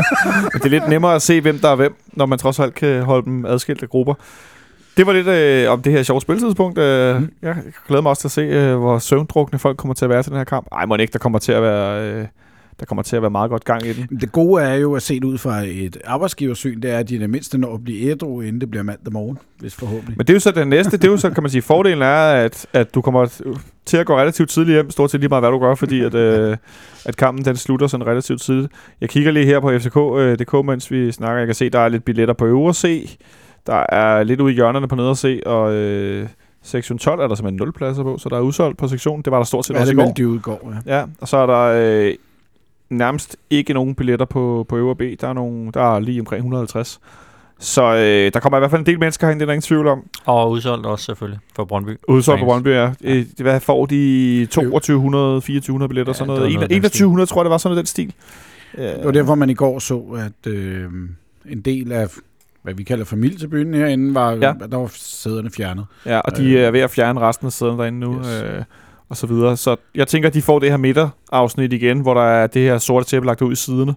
<laughs> det er lidt nemmere at se, hvem der er hvem, når man trods alt kan holde dem adskilte grupper. Det var lidt øh, om det her sjove spiltidspunkt. Øh, mm. Jeg glæder mig også til at se, øh, hvor søvndrukne folk kommer til at være til den her kamp. Ej, må ikke, der kommer til at være... Øh, der kommer til at være meget godt gang i den. Det gode er jo at se det ud fra et arbejdsgiversyn, det er, at de i det mindste når at blive ædru, inden det bliver mandag morgen, hvis forhåbentlig. Men det er jo så den næste, det er jo så, kan man sige, fordelen er, at, at du kommer til at gå relativt tidligt hjem, stort set lige meget, hvad du gør, fordi at, øh, at kampen den slutter sådan relativt tidligt. Jeg kigger lige her på FCK.dk, øh, mens vi snakker. Jeg kan se, der er lidt billetter på øvre C. Der er lidt ude i hjørnerne på nede C, og øh, sektion 12 er der simpelthen 0 pladser på, så der er udsolgt på sektionen. Det var der stort set er også det, i går. de udgår? Ja. Ja, og så er der øh, nærmest ikke nogen billetter på, på øvre B. Der er, nogle, der er lige omkring 150. Så øh, der kommer i hvert fald en del mennesker hen, det er der ingen tvivl om. Og udsolgt også selvfølgelig for Brøndby. Udsolgt på Fans. Brøndby, ja. Øh, Hvad får de? 2200, 2400 billetter, Ja, sådan noget. noget af den 2100, tror jeg, det var sådan noget den stil. Det var derfor, man i går så, at øh, en del af, hvad vi kalder familietribunen herinde, var, Ja. ja. der var sæderne fjernet. Ja, og de er ved at fjerne resten af sæderne derinde nu. Yes. Øh, og så videre. Så jeg tænker, at de får det her midterafsnit igen, hvor der er det her sorte tæppe lagt ud i siderne.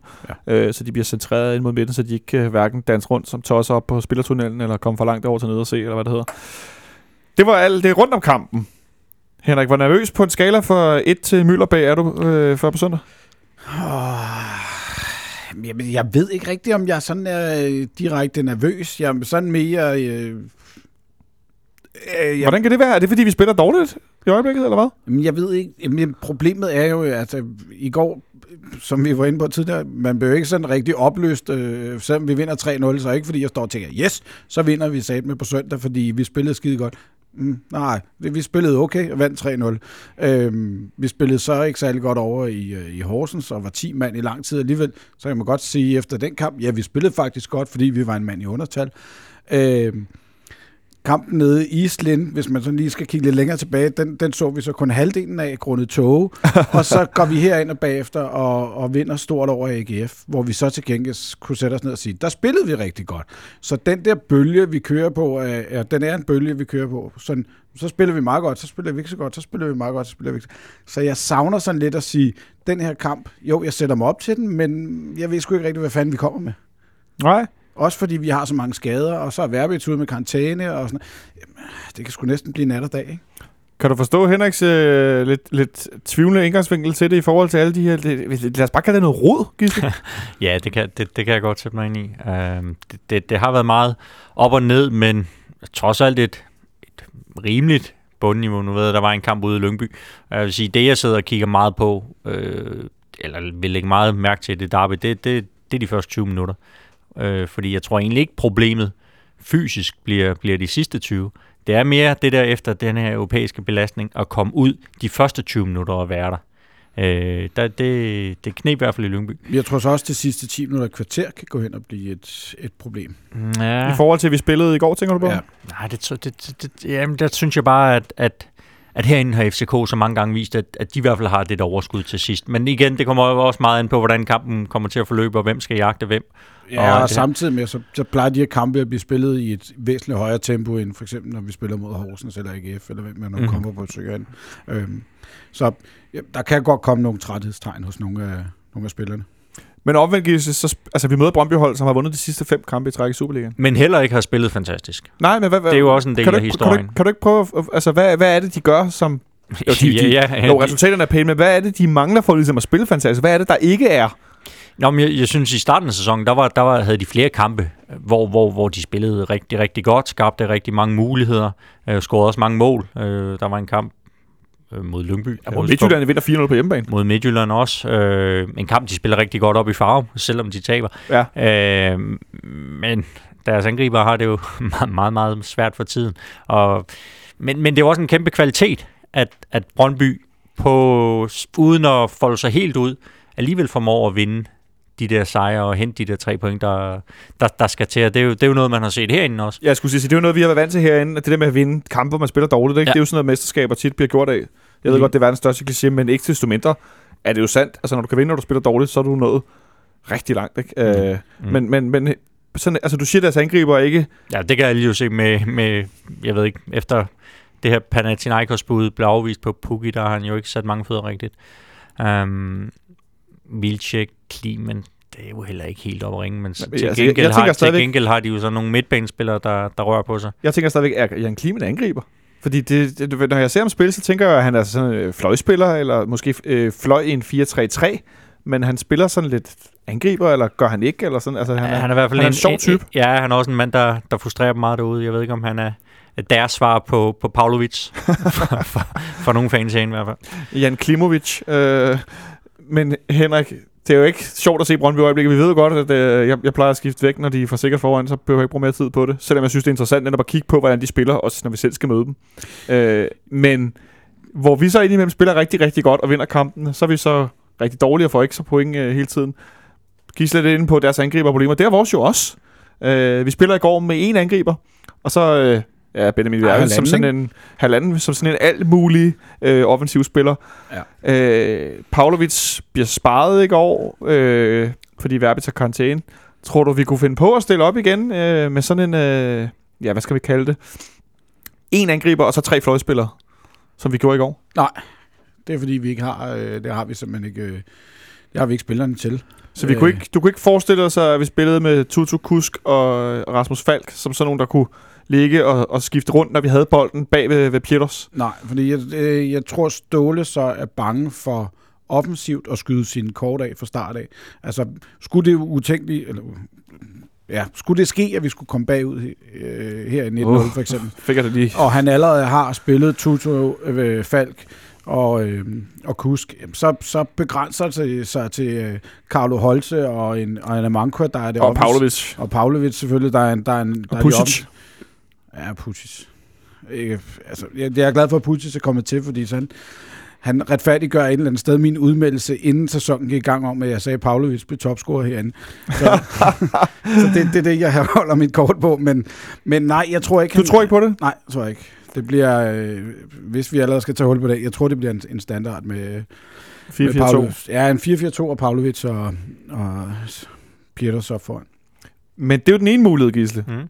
Ja. Øh, så de bliver centreret ind mod midten, så de ikke kan hverken danse rundt som tosser op på spillertunnelen, eller komme for langt over til nede og se, eller hvad det hedder. Det var alt det rundt om kampen. Henrik, hvor nervøs på en skala fra 1 til Møllerbag er du øh, før på søndag? Oh, jeg, jeg ved ikke rigtigt, om jeg sådan er øh, direkte nervøs. Jeg er sådan mere... Øh, øh, jeg, Hvordan kan det være? Er det, fordi vi spiller dårligt i øjeblikket, eller hvad? Jamen, jeg ved ikke. Jamen, problemet er jo, at øh, i går, som vi var inde på tidligere, man blev ikke sådan rigtig opløst, øh, selvom vi vinder 3-0, så ikke fordi jeg står og tænker, yes, så vinder vi sat med på søndag, fordi vi spillede skide godt. Mm, nej, vi, vi spillede okay og vandt 3-0. Øhm, vi spillede så ikke særlig godt over i, øh, i Horsens og var 10 mand i lang tid alligevel. Så kan man godt sige efter den kamp, ja, vi spillede faktisk godt, fordi vi var en mand i undertal. Øhm, kampen nede i Islind, hvis man sådan lige skal kigge lidt længere tilbage, den, den så vi så kun halvdelen af grundet tog. <laughs> og så går vi herind og bagefter og, og vinder stort over AGF, hvor vi så til gengæld kunne sætte os ned og sige, der spillede vi rigtig godt. Så den der bølge, vi kører på, er, er, den er en bølge, vi kører på. Sådan, så spiller vi meget godt, så spiller vi ikke så godt, så spiller vi meget godt, så spiller vi ikke så jeg savner sådan lidt at sige, den her kamp, jo, jeg sætter mig op til den, men jeg ved sgu ikke rigtig, hvad fanden vi kommer med. Nej. Også fordi vi har så mange skader, og så er Verbitz ude med karantæne og sådan Jamen, Det kan sgu næsten blive nat og dag, ikke? Kan du forstå Henriks øh, lidt, lidt tvivlende indgangsvinkel til det i forhold til alle de her... Det, lad os bare kalde det noget rod, Gisle. <laughs> Ja, det kan, det, det kan jeg godt sætte mig ind i. Øhm, det, det, det har været meget op og ned, men trods alt et, et rimeligt bundniveau. Nu ved jeg, der var en kamp ude i Lyngby. Jeg vil sige, det jeg sidder og kigger meget på, øh, eller vil lægge meget mærke til det derby, det, det, det er de første 20 minutter. Øh, fordi jeg tror egentlig ikke, problemet fysisk bliver, bliver de sidste 20. Det er mere det der efter den her europæiske belastning at komme ud de første 20 minutter og være der. Øh, der det, det knep i hvert fald i Lyngby. Jeg tror så også, at de sidste 10 minutter et kvarter kan gå hen og blive et, et problem. Ja. I forhold til, at vi spillede i går, tænker du på? Ja. Nej, det, det, det, det, jamen, der synes jeg bare, at, at, at herinde har FCK så mange gange vist, at, at de i hvert fald har det overskud til sidst. Men igen, det kommer også meget an på, hvordan kampen kommer til at forløbe, og hvem skal jagte hvem. Ja, og, Og det- samtidig med, så, så plejer de her kampe at blive spillet i et væsentligt højere tempo, end for eksempel, når vi spiller mod Horsens eller AGF, eller hvem man nu mm-hmm. kommer på et stykke øhm, Så ja, der kan godt komme nogle træthedstegn hos nogle af, nogle af spillerne. Men omvendt, så, sp- altså, vi møder Brøndby hold, som har vundet de sidste fem kampe i træk i Superligaen. Men heller ikke har spillet fantastisk. Nej, men hvad, hvad, Det er jo også en del kan du, af ikke, kan, du, historien. kan du ikke prøve, at- altså, hvad, hvad er det, de gør, som... <laughs> Jo, de, de, ja, ja, jo, de- resultaterne er pæne, men hvad er det, de mangler for ligesom at spille fantastisk? Hvad er det, der ikke er? Nå, men jeg, jeg synes, i starten af sæsonen, der, var, der var, havde de flere kampe, hvor, hvor, hvor de spillede rigtig, rigtig godt, skabte rigtig mange muligheder, øh, scorede også mange mål. Øh, der var en kamp øh, mod Lyngby. Ja, huske. Midtjylland vinder 4-0 på hjemmebane. mod Midtjylland også. Øh, en kamp, de spiller rigtig godt op i farve, selvom de taber. Ja. Øh, men deres angriber har det jo <laughs> meget, meget, meget svært for tiden. Og, men, men det er også en kæmpe kvalitet, at, at Brøndby, på, uden at folde sig helt ud, alligevel formår at vinde de der sejre og hente de der tre point, der, der, der skal til. Og det er, jo, det er jo noget, man har set herinde også. Jeg skulle sige, det er jo noget, vi har været vant til herinde, at det der med at vinde kampe, man spiller dårligt, ikke? Ja. det er jo sådan noget, mesterskaber tit bliver gjort af. Jeg ved Mhm. godt, det er verdens største kliché, men ikke desto mindre er det jo sandt. Altså, når du kan vinde, når du spiller dårligt, så er du nået rigtig langt. Ikke? Mhm. Øh, Mm. Men, men, men sådan, altså, du siger, at deres angriber ikke... Ja, det kan jeg lige jo se med, med, jeg ved ikke, efter det her Panathinaikos-bud blev afvist på Pukki, der har han jo ikke sat mange fødder rigtigt. Um, Vilcek, Klimen, det er jo heller ikke helt op at ringe, men til, altså, jeg- gengæld jeg tænker har, til stadigvæk- gengæld har de jo så nogle midtbanespillere, der, der rører på sig. Jeg tænker stadigvæk, er Jan Klimen angriber? Fordi det, det, når jeg ser ham spille, så tænker jeg, at han er sådan en øh, fløjspiller, eller måske øh, fløj i en 4-3-3, men han spiller sådan lidt angriber, eller gør han ikke? Eller sådan. Altså, han, er, han er i hvert fald han er en sjov type. Ja, han er også en mand, der, der frustrerer dem meget derude. Jeg ved ikke, om han er er deres svar på, på Pavlovic. <laughs> for, for, for nogle fans herinde i hvert fald. Jan Klimovic. Øh, men Henrik, det er jo ikke sjovt at se Brøndby i øjeblikket. Vi ved jo godt, at øh, jeg, jeg plejer at skifte væk, når de får sikkert foran, så behøver jeg ikke bruge mere tid på det. Selvom jeg synes, det er interessant netop at kigge på, hvordan de spiller, også når vi selv skal møde dem. Øh, men hvor vi så indimellem spiller rigtig, rigtig godt og vinder kampen, så er vi så rigtig dårlige og får ikke så point øh, hele tiden. Gisle lidt inde på deres angriberproblemer. Det er vores jo også. Øh, vi spiller i går med en angriber, og så øh, ja, Benjamin Ej, Vierge som sådan en halvanden, som sådan en alt mulig øh, offensiv spiller. Ja. Øh, Pavlovic bliver sparet i går, øh, fordi Verbi tager karantæne. Tror du, vi kunne finde på at stille op igen øh, med sådan en, øh, ja, hvad skal vi kalde det? En angriber og så tre fløjspillere, som vi gjorde i går. Det er fordi, vi ikke har, øh, det har vi simpelthen ikke, øh, det har vi ikke spillerne til. Så vi Øh. kunne ikke, du kunne ikke forestille dig, at vi spillede med Tutu Kusk og Rasmus Falk, som sådan nogen, der kunne ligge og, og skifte rundt, når vi havde bolden bag ved, ved Pieters. Nej, fordi jeg, øh, jeg tror, Ståle så er bange for offensivt at skyde sin kort af fra start af. Altså, skulle det utænkeligt, eller ja, skulle det ske, at vi skulle komme bagud øh, her i 19 Uh. for eksempel, <laughs> Fik jeg det lige. og han allerede har spillet Tuto, øh, Falk og, øh, og Kusk, så, så begrænser det sig, til øh, Carlo Holse og en, og en Amanko, der er det Og Pavlovic. Og Pavlovic selvfølgelig, der er en... Der er en der Og er Pusic. Ja, Putis. Ikke, altså, jeg, jeg er glad for, at Putis er kommet til, fordi så han, han retfærdiggør et eller andet sted min udmeldelse, inden sæsonen gik i gang om, at jeg sagde, at Pavlovic blev topscorer herinde. Så, <laughs> så det, det er det, jeg holder mit kort på. Men, men nej, jeg tror ikke... Du tror ikke på det? Nej, tror jeg ikke. Det bliver, øh, hvis vi allerede skal tage hul på det, jeg tror, det bliver en, en standard med, med 4-4-2. Pavlovic. Ja, en 4-4-2 og Pavlovic og, og Pieters op foran. Men det er jo den ene mulighed, Gisle. Mm.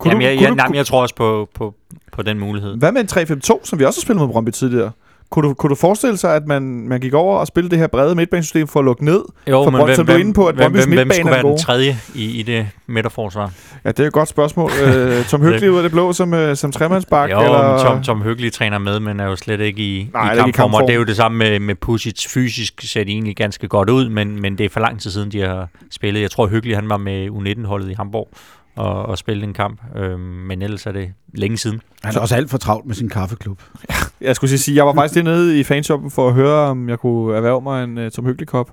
Kunne Jamen, du, jeg, kunne jeg, du, nej, men jeg tror også på, på, på den mulighed. Hvad med en 3-5-2, som vi også har spillet mod Brøndby tidligere? kunne du, kunne du forestille sig, at man, man gik over og spillede det her brede midtbanesystem for at lukke ned? Jo, For Brøndby- som du er inde på, at hvem, hvem, hvem skulle være den tredje i, i det midterforsvar? Ja, det er et godt spørgsmål. øh, Tom <laughs> Hyggelig ud af det blå som, øh, som tremandsbak? Jo, eller... Tom, Tom Hyggelig træner med, men er jo slet ikke i, Nej, i er ikke i kampform. Og kampform. det er jo det samme med, med Pusic. Fysisk ser de egentlig ganske godt ud, men, men det er for lang tid siden, de har spillet. Jeg tror, Hyggelig han var med U19-holdet i Hamburg og, og spillede en kamp. Øhm, men ellers er det længe siden. Han er også alt for travlt med sin kaffeklub. <laughs> Jeg skulle sige, jeg var faktisk dernede i fanshoppen for at høre, om jeg kunne erhverve mig en uh, Tom Hyggelig kop.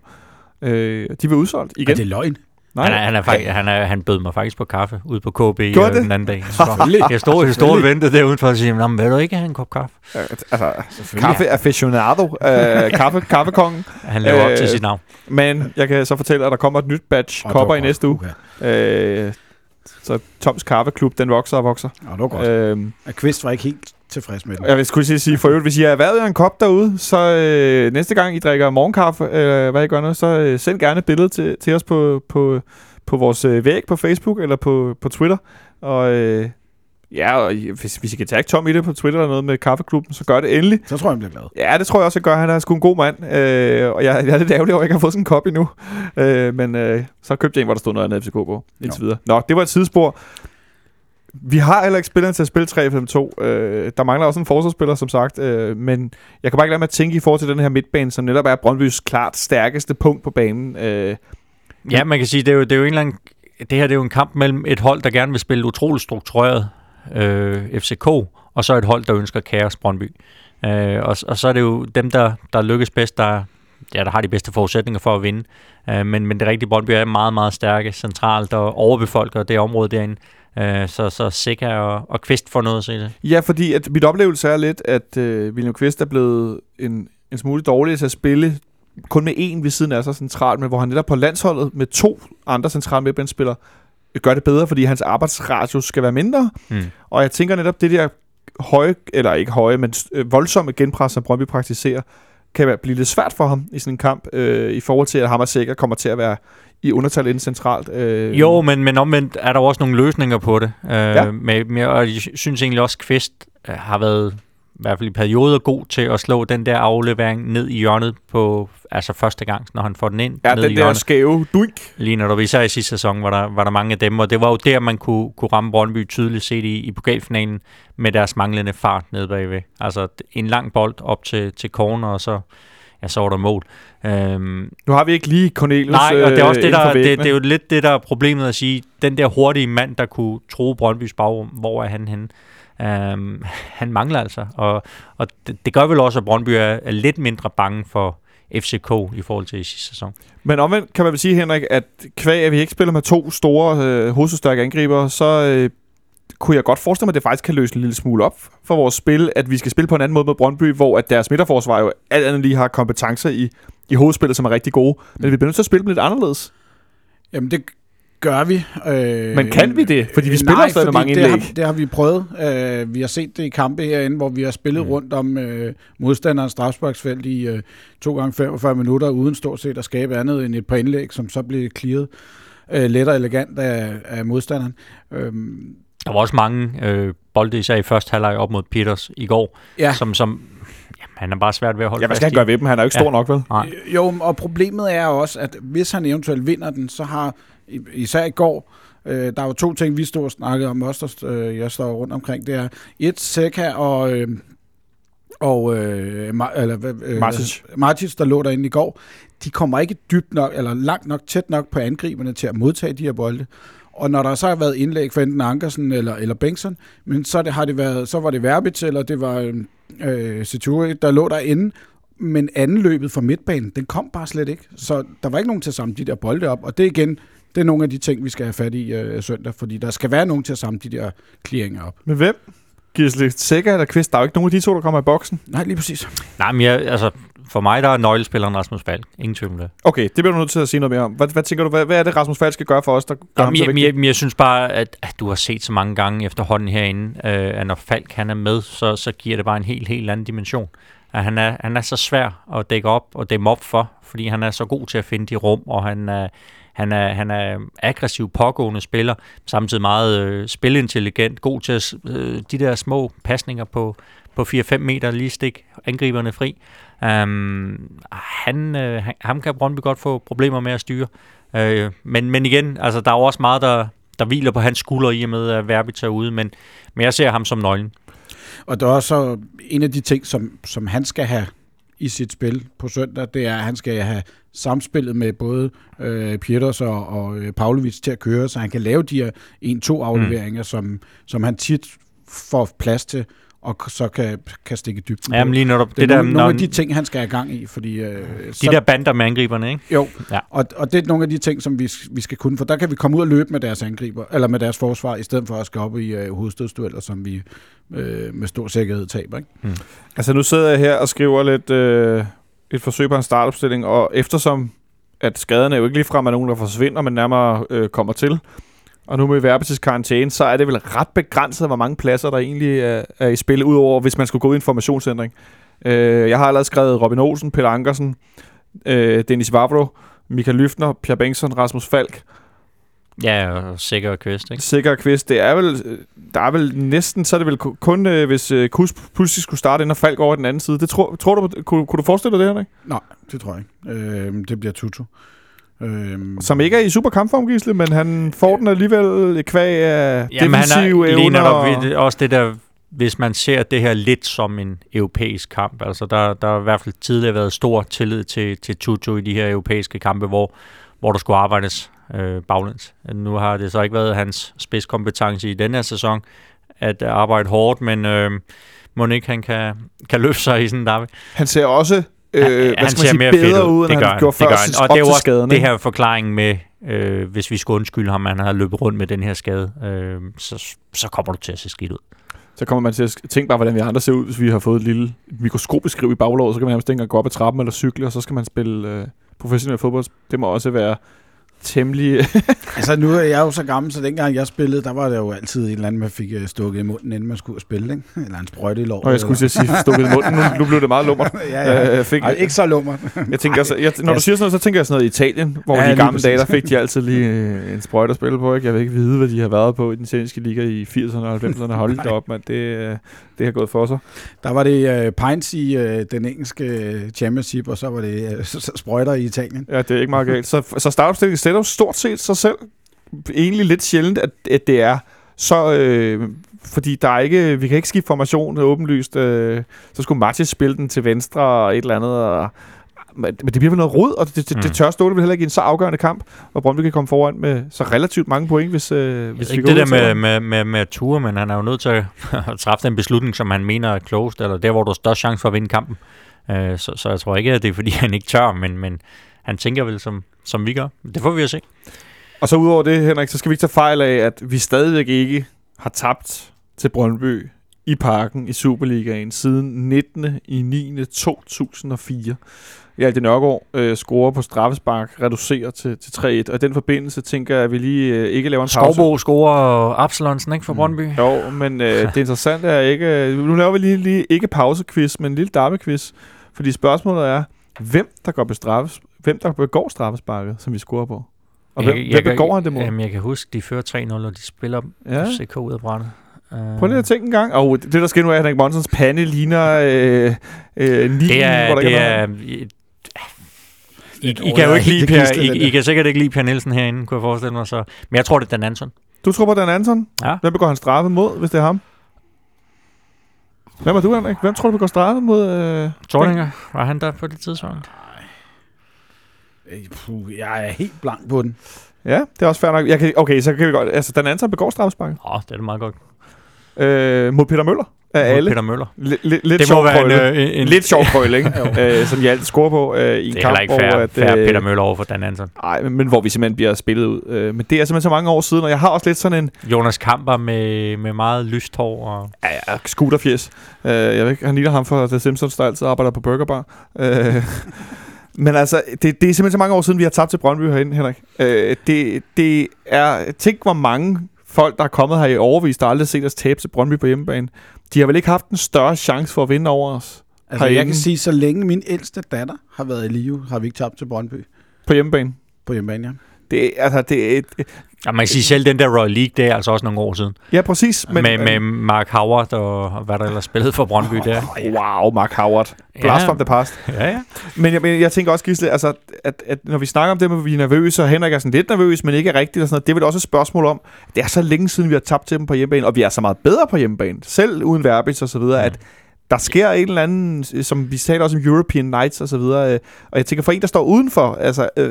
Øh, de var udsolgt igen. Er det løgn? Nej, Han, er, han, er faktisk, han, er, han bød mig faktisk på kaffe ude på KB øh, den anden dag. <laughs> Jeg stod, jeg stod og ventede der udenfor og sagde, "Nå, men vil du ikke have en kop kaffe? Øh, altså, Selvfølgelig. kaffe aficionado, øh, <laughs> kaffe, kaffekongen. Han lever øh, op til Øh, sit navn. Men jeg kan så fortælle, at der kommer et nyt batch Og kopper i næste uge. Okay. Øh, så Toms Kaffeklub, den vokser og vokser. Ja, det var godt. Øh, Øh. Kvist var ikke helt tilfreds med den. jeg skulle sige- sige, for øvrigt, hvis I har jer en kop derude, så øh, næste gang I drikker morgenkaffe, øh, hvad I gør nu, så øh, send gerne et billede til, til os på, på, på vores øh, væg på Facebook eller på, på Twitter. Og øh, ja, og hvis, hvis I kan tagge Tom i det på Twitter eller noget med kaffeklubben, så gør det endelig. Så tror jeg, han bliver glad. Ja, det tror jeg også, jeg gør. Han er sgu en god mand. Øh, og jeg, jeg er lidt ærgerlig over, at jeg ikke har fået sådan en kop endnu. Øh, men øh, så købte jeg en, hvor der stod noget andet FCK på. Indtil Jo. videre. Nå, det var et sidespor. Vi har heller ikke spilleren til at spille 3-5-2. Øh, der mangler også en forsvarsspiller, som sagt. Øh, men jeg kan bare ikke lade mig at tænke i forhold til den her midtbane, som netop er Brøndbys klart stærkeste punkt på banen. Øh, Ja, man kan sige, det er jo, det er jo en eller anden, det her det er jo en kamp mellem et hold, der gerne vil spille utroligt struktureret øh, FCK, og så et hold, der ønsker kaos Brøndby. Øh, og, og så er det jo dem, der, der lykkes bedst, der, ja, der har de bedste forudsætninger for at vinde. Øh, men, men det rigtige Brøndby er meget, meget stærke centralt og overbefolker det område derinde. Øh, så, så Sikker og, og Kvist får noget at se det. Ja, fordi at mit oplevelse er lidt, at øh, William Kvist er blevet en, en smule dårlig til at spille kun med en ved siden af sig centralt, men hvor han netop på landsholdet med to andre centrale midtbanespillere gør det bedre, fordi hans arbejdsradius skal være mindre. Mm. Og jeg tænker netop, det der høje, eller ikke høje, men øh, voldsomme genpres, som Brøndby praktiserer, kan være- blive lidt svært for ham i sådan en kamp, øh, i forhold til, at ham og Sikker kommer til at være i undertal inden centralt. Øh, Jo, men, men omvendt er der også nogle løsninger på det. Øh, Ja. med, med, og jeg synes egentlig også, Kvist øh, har været i hvert fald i perioder god til at slå den der aflevering ned i hjørnet på altså første gang, når han får den ind ja, ned den i der hjørnet. skæve duik. Lige når der især i sidste sæson var der, var der mange af dem, og det var jo der, man kunne, kunne ramme Brøndby tydeligt set i, i pokalfinalen med deres manglende fart nede bagved. Altså en lang bold op til, til corner, og så, ja, så var der mål. Øhm, Nu har vi ikke lige Cornelius Nej, og det er også øh, det, der, det, det er jo lidt det, der er problemet at sige. Den der hurtige mand, der kunne tro Brøndbys bagrum, hvor er han henne? Um, han mangler altså, og, og det, det gør vel også, at Brøndby er, er lidt mindre bange for FCK i forhold til i sidste sæson. Men omvendt kan man vel sige, Henrik, at kvæg, at vi ikke spiller med to store, øh, hovedstærke angriber, så øh, kunne jeg godt forestille mig, at det faktisk kan løse en lille smule op for vores spil, at vi skal spille på en anden måde mod Brøndby, hvor at deres midterforsvar jo alt andet lige har kompetencer i, i hovedspillet, som er rigtig gode. Men vi bliver nødt til at spille dem lidt anderledes. Jamen, det gør vi. Øh, Men kan vi det? Fordi vi spiller nej, stadig med mange det indlæg. har, det har vi prøvet. Øh, vi har set det i kampe herinde, hvor vi har spillet Mm. rundt om øh, modstanderens strafsparksfelt i øh, to gange 45 minutter, uden stort set at skabe andet end et par indlæg, som så blev clearet øh, let og elegant af, af modstanderen. Øhm, Der var også mange øh, bolde, især i første halvleg op mod Peters i går, ja, som, som jamen, han er bare svært ved at holde Ja, hvad fast skal han gøre ved dem? Han er jo ikke Ja. stor nok, vel? Nej. Jo, og problemet er også, at hvis han eventuelt vinder den, så har, især i går, øh, der er jo to ting, vi stod og snakkede om, også der, øh, jeg står rundt omkring, det er et, Seca og, øh, og øh, Ma- eller, øh, Martic. Martic, der lå derinde i går, de kommer ikke dybt nok, eller langt nok, tæt nok på angriberne til at modtage de her bolde. Og når der så har været indlæg for enten Ankersen eller, eller Bengtsson, men så, det, har det været, så var det Verbitz, eller det var øh, øh, Seturi, der lå derinde, men anden løbet fra midtbanen, den kom bare slet ikke. Så der var ikke nogen til at samle de der bolde op, og det er igen, det er nogle af de ting, vi skal have fat i øh, søndag, fordi der skal være nogen til at samle de der clearinger op. Men hvem? Gisle Sikker eller Kvist? Der er jo ikke nogen af de to, der kommer i boksen. Nej, lige præcis. Nej, men jeg, altså, for mig der er nøglespilleren Rasmus Falk. Ingen tvivl om det. Okay, det bliver du nødt til at sige noget mere om. Hvad, hvad tænker du, hvad, hvad er det, Rasmus Falk skal gøre for os, der gør ham Jamen, så jeg, jeg, jeg synes bare, at, at du har set så mange gange efterhånden herinde, øh, at når Falk han er med, så, så giver det bare en helt, helt anden dimension. At han, er, han er så svær at dække op og dæmme op for, fordi han er så god til at finde de rum, og han er, han er, han er aggressiv, pågående spiller, samtidig meget øh, spilintelligent, god til at, øh, de der små pasninger på, på 4-5 meter, lige stik angriberne fri. Um, han, øh, han, ham kan Brøndby godt få problemer med at styre. Øh, men, men igen, altså, der er jo også meget, der, der hviler på hans skuldre i og med, at Verbi tager ude, men, men jeg ser ham som nøglen. Og der er også øh, en af de ting, som, som han skal have i sit spil på søndag, det er, at han skal have samspillet med både øh, Pieters og, og øh, Pavlovic til at køre, så han kan lave de her 1-2 afleveringer, mm. som, som han tit får plads til, og så kan, kan stikke dybden Jamen lige når det, det er der, nogle, nogle af de ting, han skal have gang i. Fordi, øh, de så, der bander med angriberne, ikke? Jo, ja. og, og det er nogle af de ting, som vi, vi skal kunne, for der kan vi komme ud og løbe med deres angriber, eller med deres forsvar, i stedet for at skal op i øh, hovedstødsdueller, som vi øh, med stor sikkerhed taber. Ikke? Hmm. Altså nu sidder jeg her og skriver lidt øh, et forsøg på en startopstilling, og eftersom at skaderne jo ikke ligefrem er nogen, der forsvinder, men nærmere øh, kommer til, og nu med Verbetis karantæne, så er det vel ret begrænset, hvor mange pladser der egentlig er, er i spil, udover hvis man skulle gå i en formationsændring. Øh, jeg har allerede skrevet Robin Olsen, Peter Ankersen, øh, Dennis Vavro, Michael Lyftner, Pierre Bengtsson, Rasmus Falk. Ja, og Sikker og Kvist, ikke? Sikker og Kvist. Det er vel, der er vel næsten, så er det vel kun, øh, hvis øh, Kus pludselig skulle starte ind og Falk over den anden side. Det tror, tror du, kunne, kunne du forestille dig det her, ikke? Nej, det tror jeg ikke. Øh, det bliver Tutu. Øhm. Som ikke er i super kampform, Gisle, men han får den alligevel kvæg af ja, defensive evner. Og... også det der, hvis man ser det her lidt som en europæisk kamp. Altså der, der har i hvert fald tidligere været stor tillid til, til Tutu i de her europæiske kampe, hvor, hvor der skulle arbejdes øh, baglæns. Nu har det så ikke været hans spidskompetence i denne her sæson at arbejde hårdt, men øh, må ikke han kan, kan løfte sig i sådan en der. Han ser også øh, han, hvad han skal man sige, bedre ud, end det han gjorde før det gør Og det er jo også skaden, det her forklaring med, øh, hvis vi skulle undskylde ham, han har løbet rundt med den her skade, øh, så, så kommer du til at se skidt ud. Så kommer man til at tænke bare, hvordan vi andre ser ud, hvis vi har fået et lille mikroskopisk skriv i baglåret, så kan man nærmest ikke gå op ad trappen eller cykle, og så skal man spille øh, professionel fodbold. Det må også være temmelig... <laughs> altså nu er jeg jo så gammel, så dengang jeg spillede, der var det jo altid en eller anden, man fik øh, stukket i munden, inden man skulle spille, ikke? Eller en sprøjte i låret. Og jeg skulle sige, stukket i munden, nu, nu blev det meget lummer. <laughs> ja, ja. Øh, fik, Ej, ikke så lummer. jeg tænker, altså, jeg, når du siger sådan noget, så tænker jeg sådan noget i Italien, hvor ja, de gamle dage, der fik de altid lige øh, en sprøjte at spille på, ikke? Jeg vil ikke vide, hvad de har været på i den italienske liga i 80'erne og 90'erne. Hold det op, mand. Det, det har gået for sig. Der var det uh, Pines i uh, den engelske championship, og så var det uh, sprøjter i Italien. Ja, det er ikke meget galt. Så, så startopstillingen sætter jo stort set sig selv. Egentlig lidt sjældent, at, at det er så... Øh, fordi der er ikke, vi kan ikke skifte formation åbenlyst. Øh, så skulle Martin spille den til venstre og et eller andet. Og, men det bliver vel noget rod, og det, det, mm. det tør stå det vel heller ikke i en så afgørende kamp, hvor Brøndby kan komme foran med så relativt mange point, hvis, øh, hvis ikke vi det der med, med, med, med ture, men han er jo nødt til <laughs> at træffe den beslutning, som han mener er klogest, eller der, hvor du har størst chance for at vinde kampen. Øh, så, så jeg tror ikke, at det er, fordi han ikke tør, men, men han tænker vel, som, som vi gør. Det får vi at se. Og så udover det, Henrik, så skal vi ikke tage fejl af, at vi stadigvæk ikke har tabt til Brøndby i parken i Superligaen siden 19. i 9. 2004. Hjalte Nørgaard øh, scorer på straffespark, reducerer til, til 3-1. Og i den forbindelse tænker jeg, at vi lige øh, ikke laver en pause. Skovbo scorer Absalonsen, ikke, for mm. Brøndby? Mm. Jo, men øh, <laughs> det interessante er ikke... Øh, nu laver vi lige, lige ikke pausequiz, men en lille darbequiz. Fordi spørgsmålet er, hvem der går bestraffes, hvem der begår straffesparket, som vi scorer på? Og hvem, jeg, hvem jeg, begår han det mod? Jamen, jeg kan huske, de fører 3-0, og de spiller ja. FCK ud af brændet. Prøv lige at tænke en gang. Og oh, det, der sker nu er, at Henrik Monsens pande ligner øh, øh, Nilen, det er, hvor der det er, i, I, kan jo ikke lide per, I, I, kan sikkert ikke lide Per Nielsen herinde, kunne jeg forestille mig. Så. Men jeg tror, det er Dan Anton. Du tror på Dan Anton? Ja. Hvem begår han straffe mod, hvis det er ham? Hvem er du, Henrik? Hvem tror du begår straffe mod... Øh, Tordinger. Var han der på det tidspunkt? Puh, jeg er helt blank på den. Ja, det er også fair nok. Jeg kan, okay, så kan vi godt... Altså, Dan Anton begår straffespark. Åh, oh, det er det meget godt. Øh, mod Peter Møller af alle. Peter Møller. L- l- lidt det må være en, øh, en, en, lidt sjov <laughs> krølle, ikke? øh, som jeg altid scorer på øh, i en kamp. Det er heller ikke fair, øh, Peter Møller over for Dan Anton. Nej, men, men hvor vi simpelthen bliver spillet ud. Øh, men det er simpelthen så mange år siden, og jeg har også lidt sådan en... Jonas Kamper med, med meget lyst hår. Og... Ja, ja, scooterfjes. Øh, jeg ved ikke, han ligner ham for The Simpsons, der altid arbejder på Burger Bar. Øh, Men altså, det, det er simpelthen så mange år siden, vi har tabt til Brøndby herinde, Henrik. Øh, det, det er... Tænk, hvor mange folk, der er kommet her i overvis, der aldrig set os tabe til Brøndby på hjemmebane. De har vel ikke haft en større chance for at vinde over os? Altså, herinde. jeg kan sige, så længe min ældste datter har været i live, har vi ikke tabt til Brøndby. På hjemmebane? På hjemmebane, ja. Det, altså, det, Ja, man kan sige selv, den der Royal League, det er altså også nogle år siden. ja, præcis. Men, med, med Mark Howard og, hvad der ellers spillede for Brøndby der. <laughs> Wow, Mark Howard. Blast Ja. from the past. Ja, ja. Men jeg, men jeg tænker også, Gisle, altså, at, at når vi snakker om det med, at vi er nervøse, og Henrik er sådan lidt nervøs, men ikke er rigtigt, og sådan noget, det er vel også et spørgsmål om, det er så længe siden, vi har tabt til dem på hjemmebane, og vi er så meget bedre på hjemmebane, selv uden Verbis og så videre, at der sker en eller anden, som vi taler også om European Nights og så videre, øh, og jeg tænker for en, der står udenfor, altså, øh,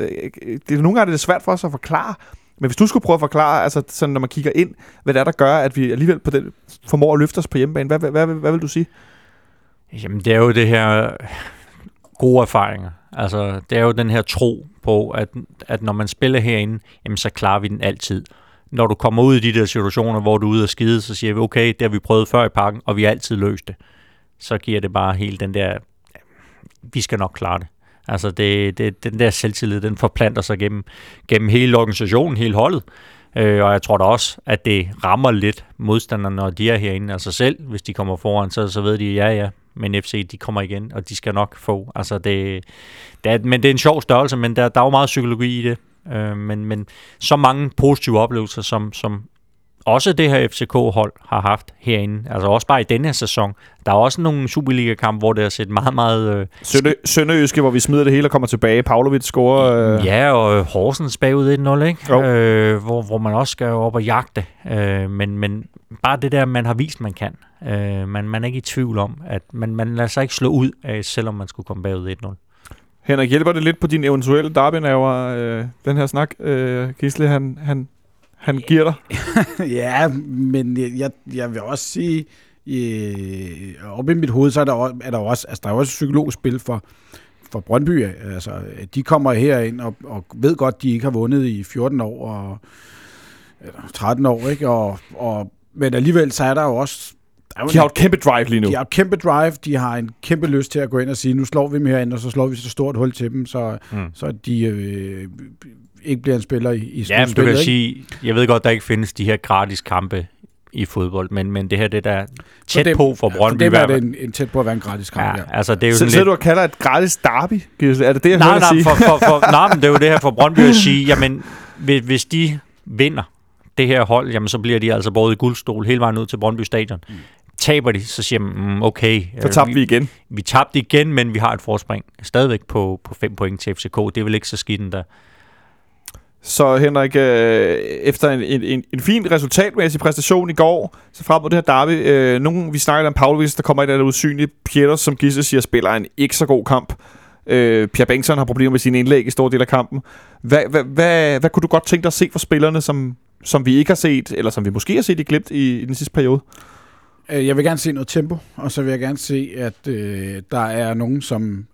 det er nogle gange er det svært for os at forklare, men hvis du skulle prøve at forklare, altså sådan, når man kigger ind, hvad det er, der gør, at vi alligevel på den, formår at løfte os på hjemmebane, hvad, hvad, hvad, hvad vil du sige? Jamen, det er jo det her gode erfaringer. Altså, det er jo den her tro på, at, at når man spiller herinde, jamen, så klarer vi den altid. Når du kommer ud i de der situationer, hvor du er ude og skide, så siger vi, okay, det har vi prøvet før i parken, og vi har altid løst det. Så giver det bare hele den der, vi skal nok klare det. Altså, det, det, den der selvtillid, den forplanter sig gennem, gennem hele organisationen, hele holdet. Øh, og jeg tror da også, at det rammer lidt modstanderne, når de er herinde. Altså selv, hvis de kommer foran, så, så ved de, ja, ja, men FC, de kommer igen, og de skal nok få. Altså det, det er, men det er en sjov størrelse, men der, der er jo meget psykologi i det. Øh, men, men så mange positive oplevelser, som, som også det her FCK-hold har haft herinde. Altså også bare i denne her sæson. Der er også nogle Superliga-kampe, hvor det har set meget, meget... Øh, Sønde, Sønderjyske, hvor vi smider det hele og kommer tilbage. Pavlovic scorer... Øh, Ja, og Horsens bagud 1-0, ikke? Jo. Øh, hvor, hvor man også skal op og jagte. Øh, men, men bare det der, man har vist, man kan. Øh, man, man er ikke i tvivl om, at man, man lader sig ikke slå ud af, selvom man skulle komme bagud 1-0. Henrik, hjælper det lidt på din eventuelle derbynaver, øh, den her snak, øh, Gisle, han, han, han giver dig? <laughs> ja, men jeg, jeg, vil også sige, øh, oppe i mit hoved, så er der, også, er der også, altså, der er også et psykologisk spil for, for Brøndby. Altså, de kommer herind og, og ved godt, de ikke har vundet i 14 år og eller 13 år, ikke? Og, og, men alligevel så er der jo også der er De har jo et kæmpe drive lige nu. de har et kæmpe drive, de har en kæmpe lyst til at gå ind og sige, nu slår vi dem herinde, og så slår vi så stort hul til dem, så, mm. så de øh, ikke bliver en spiller i, i Ja, men du kan ikke? sige, jeg ved godt, der ikke findes de her gratis kampe i fodbold, men, men det her, det der er tæt dem- på for For Brøndby. dem er det en, en tæt på at være en gratis kamp, Ja, ja. altså det er jo Så, sådan så lidt... du kalder et gratis derby? Er det det, jeg nej, hører nej, sige? for, for, for, <laughs> nej, men det er jo det her for Brøndby at sige, jamen, hvis, hvis de vinder det her hold, jamen, så bliver de altså både i guldstol hele vejen ud til Brøndby Stadion. Mm. Taber de, så siger man, mm, okay, Så øh, tabte vi igen. vi tabte igen, men vi har et forspring stadigvæk på, på 5 point til FCK. Det er vel ikke så skidt endda. Så Henrik, øh, efter en, en, en, en fin resultatmæssig præstation i går, så frem mod det her derby, øh, nogen, vi snakker om Pavlovic, der kommer ind af det usynlige. Pieters, som Gisse siger, spiller en ikke så god kamp. Øh, Pierre Bengtsson har problemer med sine indlæg i stor del af kampen. Hvad, hvad, hvad, hvad kunne du godt tænke dig at se fra spillerne, som, som vi ikke har set, eller som vi måske har set i glimt i, i den sidste periode? Øh, jeg vil gerne se noget tempo, og så vil jeg gerne se, at øh, der er nogen, som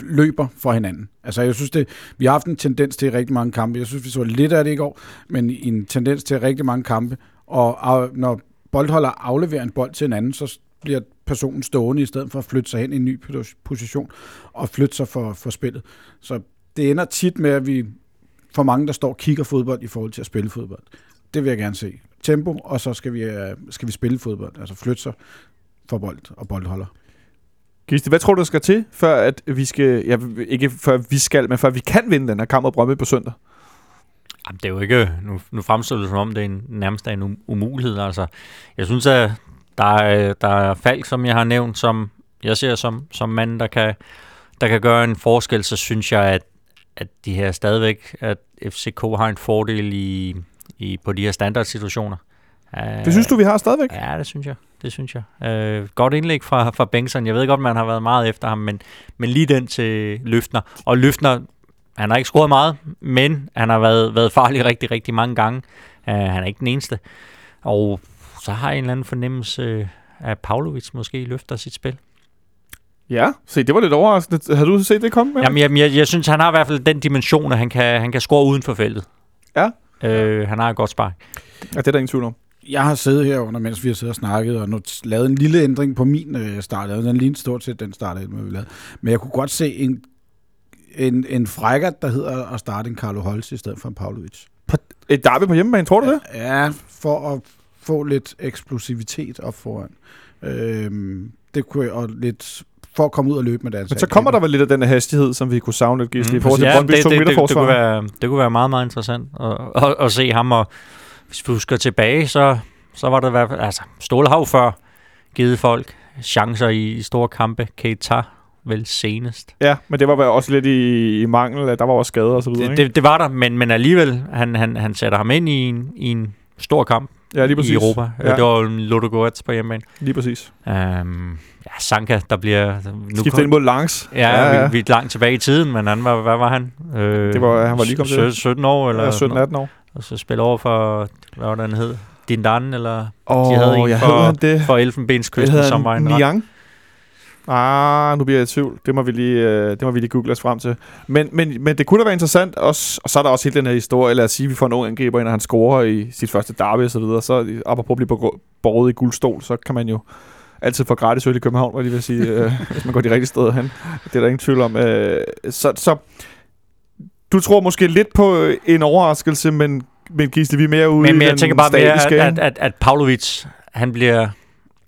løber for hinanden. Altså, jeg synes, det, vi har haft en tendens til i rigtig mange kampe. Jeg synes, vi så lidt af det i går, men en tendens til rigtig mange kampe. Og når boldholder afleverer en bold til en anden, så bliver personen stående i stedet for at flytte sig hen i en ny position og flytte sig for, for spillet. Så det ender tit med, at vi for mange, der står og kigger fodbold i forhold til at spille fodbold. Det vil jeg gerne se. Tempo, og så skal vi, øh, skal vi spille fodbold. Altså flytte sig for bold og boldholder. Gisle, hvad tror du, der skal til, før at vi skal, ja, ikke før vi skal, men før vi kan vinde den her kamp mod Brøndby på søndag? Jamen, det er jo ikke... Nu, nu fremstiller det som om, det er en, nærmest er en um- umulighed. Altså, jeg synes, at der er, der er Falk, som jeg har nævnt, som jeg ser som, som mand, der kan, der kan gøre en forskel. Så synes jeg, at, at de her stadigvæk, at FCK har en fordel i, i, på de her standardsituationer. Det synes du, vi har stadigvæk? Ja, det synes jeg. Det synes jeg. Øh, godt indlæg fra, fra Bengtsson. Jeg ved godt, man har været meget efter ham, men, men lige den til Løftner. Og Løftner, han har ikke scoret meget, men han har været, været farlig rigtig, rigtig mange gange. Uh, han er ikke den eneste. Og så har jeg en eller anden fornemmelse, at Pavlovic måske løfter sit spil. Ja, se, det var lidt overraskende. Har du set det komme? Jamen, jeg, jeg, jeg synes, han har i hvert fald den dimension, at han kan, han kan score uden for feltet. Ja. Øh, han har et godt spark. Ja, det er der ingen tvivl om. Jeg har siddet herunder, mens vi har siddet og snakket, og nu lavet en lille ændring på min øh, start. Den lignede stort set den start, vi lavede. Men jeg kunne godt se en, en, en frækker, der hedder at starte en Carlo Holst i stedet for en Pavlovic. Et derby på hjemmebane, tror du det? Ja, for at få lidt eksplosivitet op foran. Øhm, det kunne jeg, og lidt for at komme ud og løbe med deres Men så kommer der vel lidt af den her hastighed, som vi kunne savne lidt, Gisli, mm, i forhold til ja, Brøndby's det, det, det, det, kunne være, det kunne være meget, meget interessant at, at, at se ham. Og hvis vi husker tilbage, så, så var det i hvert fald... Altså, Ståle har jo før givet folk chancer i, i store kampe. Keita vel senest. Ja, men det var også lidt i, i mangel, at der var også skader og så videre, Det, det, det var der, men, men alligevel, han, han, han sætter ham ind i en, i en stor kamp Ja, lige præcis. i Europa. Ja. Ja. Det var Ludogorets på hjemmebane. Lige præcis. Um, ja, Sanka, der bliver... Nu Skiftet ind mod Langs. Ja, ja, ja. Vi, vi er langt tilbage i tiden, men han var, hvad var han? Øh, Det var- han var lige kommet til. 17 år, eller Ja, sådan noget. 17-18 år. Og så spille over for, hvad var det, han hed? Dindan, eller Åh, De havde en jeg for- det. for Elfenbenskysten, som var en. Niang. Ah, nu bliver jeg i tvivl. Det må vi lige, øh, det må vi lige google os frem til. Men, men, men det kunne da være interessant også, og så er der også hele den her historie, lad os sige, at vi får en ung angriber ind, og han scorer i sit første derby og så videre, så apropos at blive borget i guldstol, så kan man jo altid få gratis øl i København, hvad de vil sige, øh, <laughs> hvis man går de rigtige steder hen. Det er der ingen tvivl om. Øh, så, så du tror måske lidt på øh, en overraskelse, men, men Gisle, vi er mere ude Men, i men jeg tænker bare mere, at, at, at, at Pavlovic, han bliver,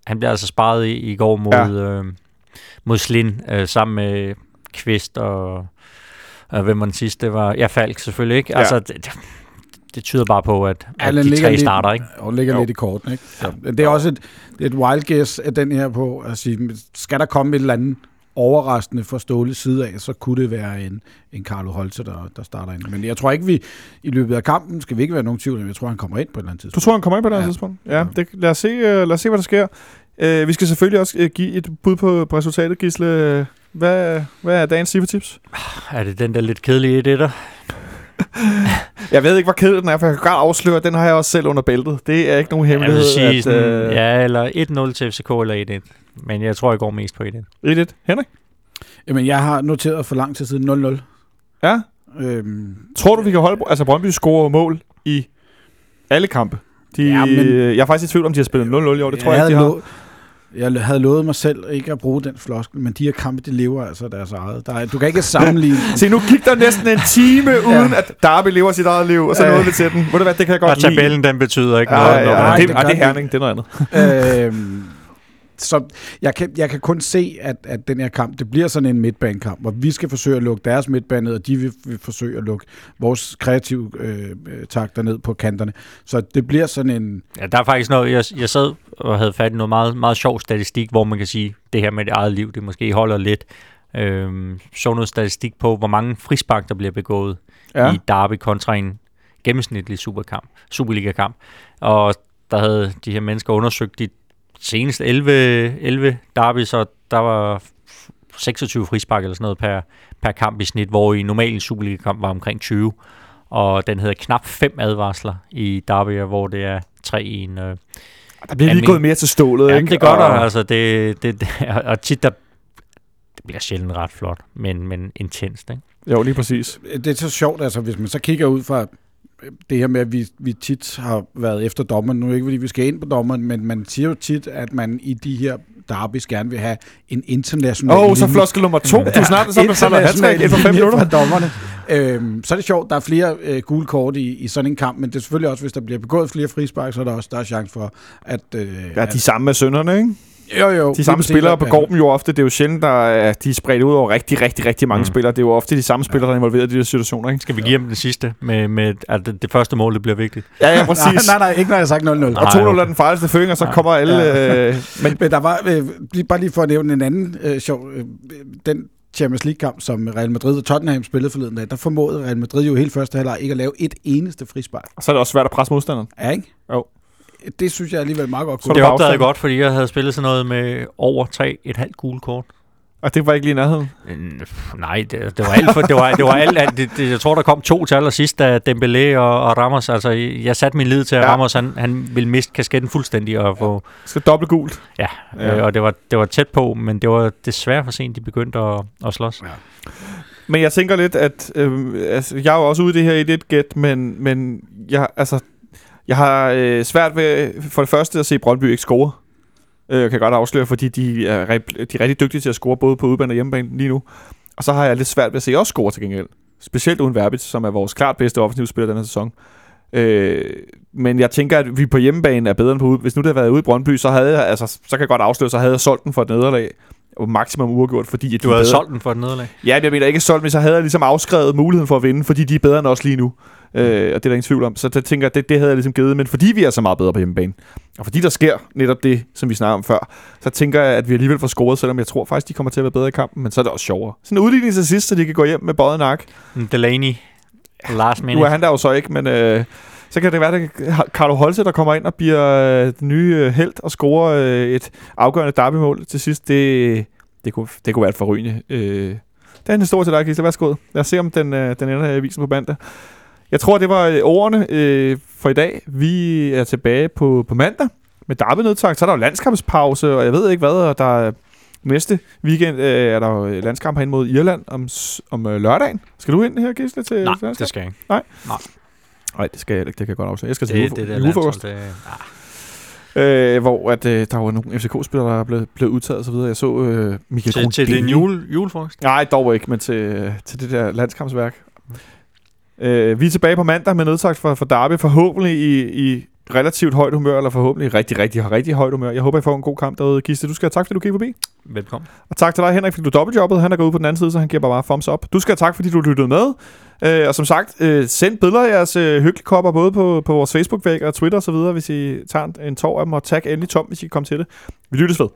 han bliver altså sparet i, i går mod, ja. øh, mod Slin, øh, sammen med Kvist og, og hvem var den sidste? Det var, ja, Falk selvfølgelig, ikke? Ja. Altså, det, det, det tyder bare på, at, at Allen de tre lidt- starter, ikke? Og ligger Jo. lidt i korten, ikke? Så, det er også et, et wild guess af den her på at sige, skal der komme et eller andet overraskende fra Ståles side af, så kunne det være en, en Carlo Holse, der, der starter ind. Men jeg tror ikke, vi i løbet af kampen skal vi ikke være nogen tvivl, men jeg tror, han kommer ind på et eller andet Du tidspunkt. tror, han kommer ind på det her Ja. tidspunkt? Ja, det, lad, os se, uh, lad os se, hvad der sker. Uh, vi skal selvfølgelig også uh, give et bud på, på resultatet, Gisle. Hvad, hvad er dagens tips? Er det den der lidt kedelige i der? Jeg ved ikke, hvor kedelig den er, for jeg kan godt afsløre, at den har jeg også selv under bæltet. Det er ikke nogen Jeg vil hemmelighed. sige at, sådan, øh, ja, eller 1-0 til FCK eller 1-1. Men jeg tror, jeg går mest på 1-1. 1-1. Henrik? Jamen, jeg har noteret for lang tid siden 0-0. Ja? Øhm, Tror du, vi kan holde... Altså, Brøndby scorer mål i alle kampe. De, Ja, men-. Jeg er faktisk i tvivl, om de har spillet 0-0 i år. Det tror jeg, havde ikke, de har. Jeg havde lovet mig selv ikke at bruge den floskel, men de her kampe, de lever altså deres eget. Der er, du kan ikke sammenligne... <laughs> Se, nu gik der næsten en time, <laughs> uden at Darby lever sit eget liv, og så Ja. nåede vi til den. Ved du hvad, det kan jeg Og godt lide. tabellen, den betyder ikke Ja, noget. ja, når ja. man- Nej, det, det det, det er den Herning, det er noget andet. øhm, så jeg kan, jeg kan kun se, at, at den her kamp, det bliver sådan en midtbanekamp, hvor vi skal forsøge at lukke deres midtbane ned, og de vil, vil forsøge at lukke vores kreative øh, takter ned på kanterne. Så det bliver sådan en... Ja, der er faktisk noget, jeg, jeg sad og havde fat i noget meget, meget sjov statistik, hvor man kan sige, det her med det eget liv, det måske holder lidt. Øhm, så noget statistik på, hvor mange frispark, der bliver begået ja. i Derby kontra en gennemsnitlig superkamp, Superliga-kamp. Og der havde de her mennesker undersøgt de seneste 11, 11 Derby, så der var 26 frispark eller sådan noget per, per kamp i snit, hvor i normal en Superliga-kamp var omkring 20. Og den hedder knap 5 advarsler i Derby, hvor det er 3 i en... Øh, Der bliver lige gået mere til stålet, Jamen, ikke? det gør der. Og- Altså, det, det, det, <laughs> og tit der, det bliver sjældent ret flot, men, men intenst, ikke? Jo, lige præcis. Det er så sjovt, altså hvis man så kigger ud fra det her med, at vi, vi tit har været efter dommeren. Nu er ikke, fordi vi skal ind på dommeren, men man siger jo tit, at man i de her derbys gerne vil have en international Åh, oh, så floskel nummer to. Du er snart så er der er International hat-trick efter fem minutter. fra dommerne. Øhm, så er det sjovt, der er flere øh, gule kort i, i sådan en kamp, men det er selvfølgelig også, hvis der bliver begået flere frispark, så er der også der er chance for, at... Øh, Ja, de samme med sønderne, ikke? Jo, jo, De samme spillere præcis, begår dem jo ofte. Det er jo sjældent, der er, de er spredt ud over rigtig, rigtig, rigtig mange Mm. spillere. Det er jo ofte de samme spillere, der er involveret i de der situationer, ikke? Skal vi give dem den sidste, med, med at det, det første mål, det bliver vigtigt? Ja, ja, <laughs> Nej, præcis. nej, nej, ikke når jeg har sagt 0-0. Og Nej, 2-0 okay. er den farligste føring, og så Nej. kommer alle... Ja. Øh, <laughs> men Men der var, øh, lige, bare lige for at nævne en anden øh, sjov, øh, den Champions League-kamp, som Real Madrid og Tottenham spillede forleden dag, der formåede Real Madrid jo hele første halvleg ikke at lave et eneste frispark. så er det også svært at presse modstanderen. Ja, ikke? Jo. Det synes jeg alligevel meget godt Så kunne. Det opdagede jeg godt, fordi jeg havde spillet sådan noget med over 3, et halvt gule kort. Og det var ikke lige i nærheden. Nej, det, det var alt for, det var, det var alt, alt det, det, jeg tror, der kom to til allersidst, da Dembélé og, og Ramos, altså jeg satte min lid til, at Ja. Ramos, han, han ville miste kasketten fuldstændig og få, Skal dobbelt gult. ja, Ja. Øh, og det var, det var tæt på, men det var desværre for sent, de begyndte at, at slås. Men jeg tænker lidt, at øh, altså, jeg er jo også ude i det her i lidt gæt, men, men jeg, altså, jeg har øh, svært ved for det første at se Brøndby ikke score. Øh, jeg kan godt afsløre, fordi de er, de er rigtig dygtige til at score både på udebane og hjemmebane lige nu. Og så har jeg lidt svært ved at se også score til gengæld. Specielt uden Verbit, som er vores klart bedste offensive spiller denne sæson. Øh, men jeg tænker, at vi på hjemmebane er bedre end på ude. Hvis nu det havde været ude i Brøndby, så havde jeg, altså, så kan jeg godt afsløre, så havde jeg solgt den for et nederlag og maksimum uafgjort, fordi at Du de havde bedre. solgt den for et nederlag. Ja, jeg mener ikke solgt, men så havde jeg ligesom afskrevet muligheden for at vinde, fordi de er bedre end os lige nu. Øh, og det er der ingen tvivl om. Så jeg tænker, det, det havde jeg ligesom givet. Men fordi vi er så meget bedre på hjemmebane, og fordi der sker netop det, som vi snakker om før, så tænker jeg, at vi alligevel får scoret, selvom jeg tror faktisk, de kommer til at være bedre i kampen. Men så er det også sjovere. Sådan en udligning til sidst, så de kan gå hjem med bøjet nak. Delaney. Last Nu minute. er han der jo så ikke, men øh, så kan det være, at Carlo Holse, der kommer ind og bliver øh, den nye øh, held og scorer øh, et afgørende derbymål til sidst. Det, det, kunne, det kunne være et forrygende. Øh, det er en historie til dig, Gisle. Værsgo. Lad os se, om den, den ender i avisen på mandag. Jeg tror, det var ordene øh, for i dag. Vi er tilbage på, på mandag med derby nedtagt. Så er der jo landskampspause, og jeg ved ikke hvad, og der er næste weekend øh, er der jo landskamp hen mod Irland om, om øh, lørdagen. Skal du ind her, Gisle, til Nej, det skal jeg ikke. Nej, det skal jeg ikke. Det kan jeg godt afsløre. Jeg skal til Det, det, det julefrokost, det, ah, øh, hvor at, øh, der var nogle FCK-spillere, der er blevet, blevet udtaget og så videre. Jeg så øh, Michael til, til den jule, julefrokost. Nej, dog ikke, men til, øh, til det der landskampsværk. Øh, vi er tilbage på mandag med nedsagt for, for Derby. Forhåbentlig i, i relativt højt humør, eller forhåbentlig rigtig, rigtig, rigtig højt humør. Jeg håber, I får en god kamp derude. Gisle, du skal have tak, fordi du gik forbi. Velkommen. Og tak til dig, Henrik, fordi du dobbeltjobbede. Han er gået ud på den anden side, så han giver bare, bare thumbs up. Du skal have tak, fordi du lyttede med. Øh, og som sagt, øh, send billeder af jeres øh, hyggelikopper, både på, på vores Facebook-væg og Twitter osv., hvis I tager en, en tår af dem, og tag endelig Tom, hvis I kan komme til det. Vi lyttes ved.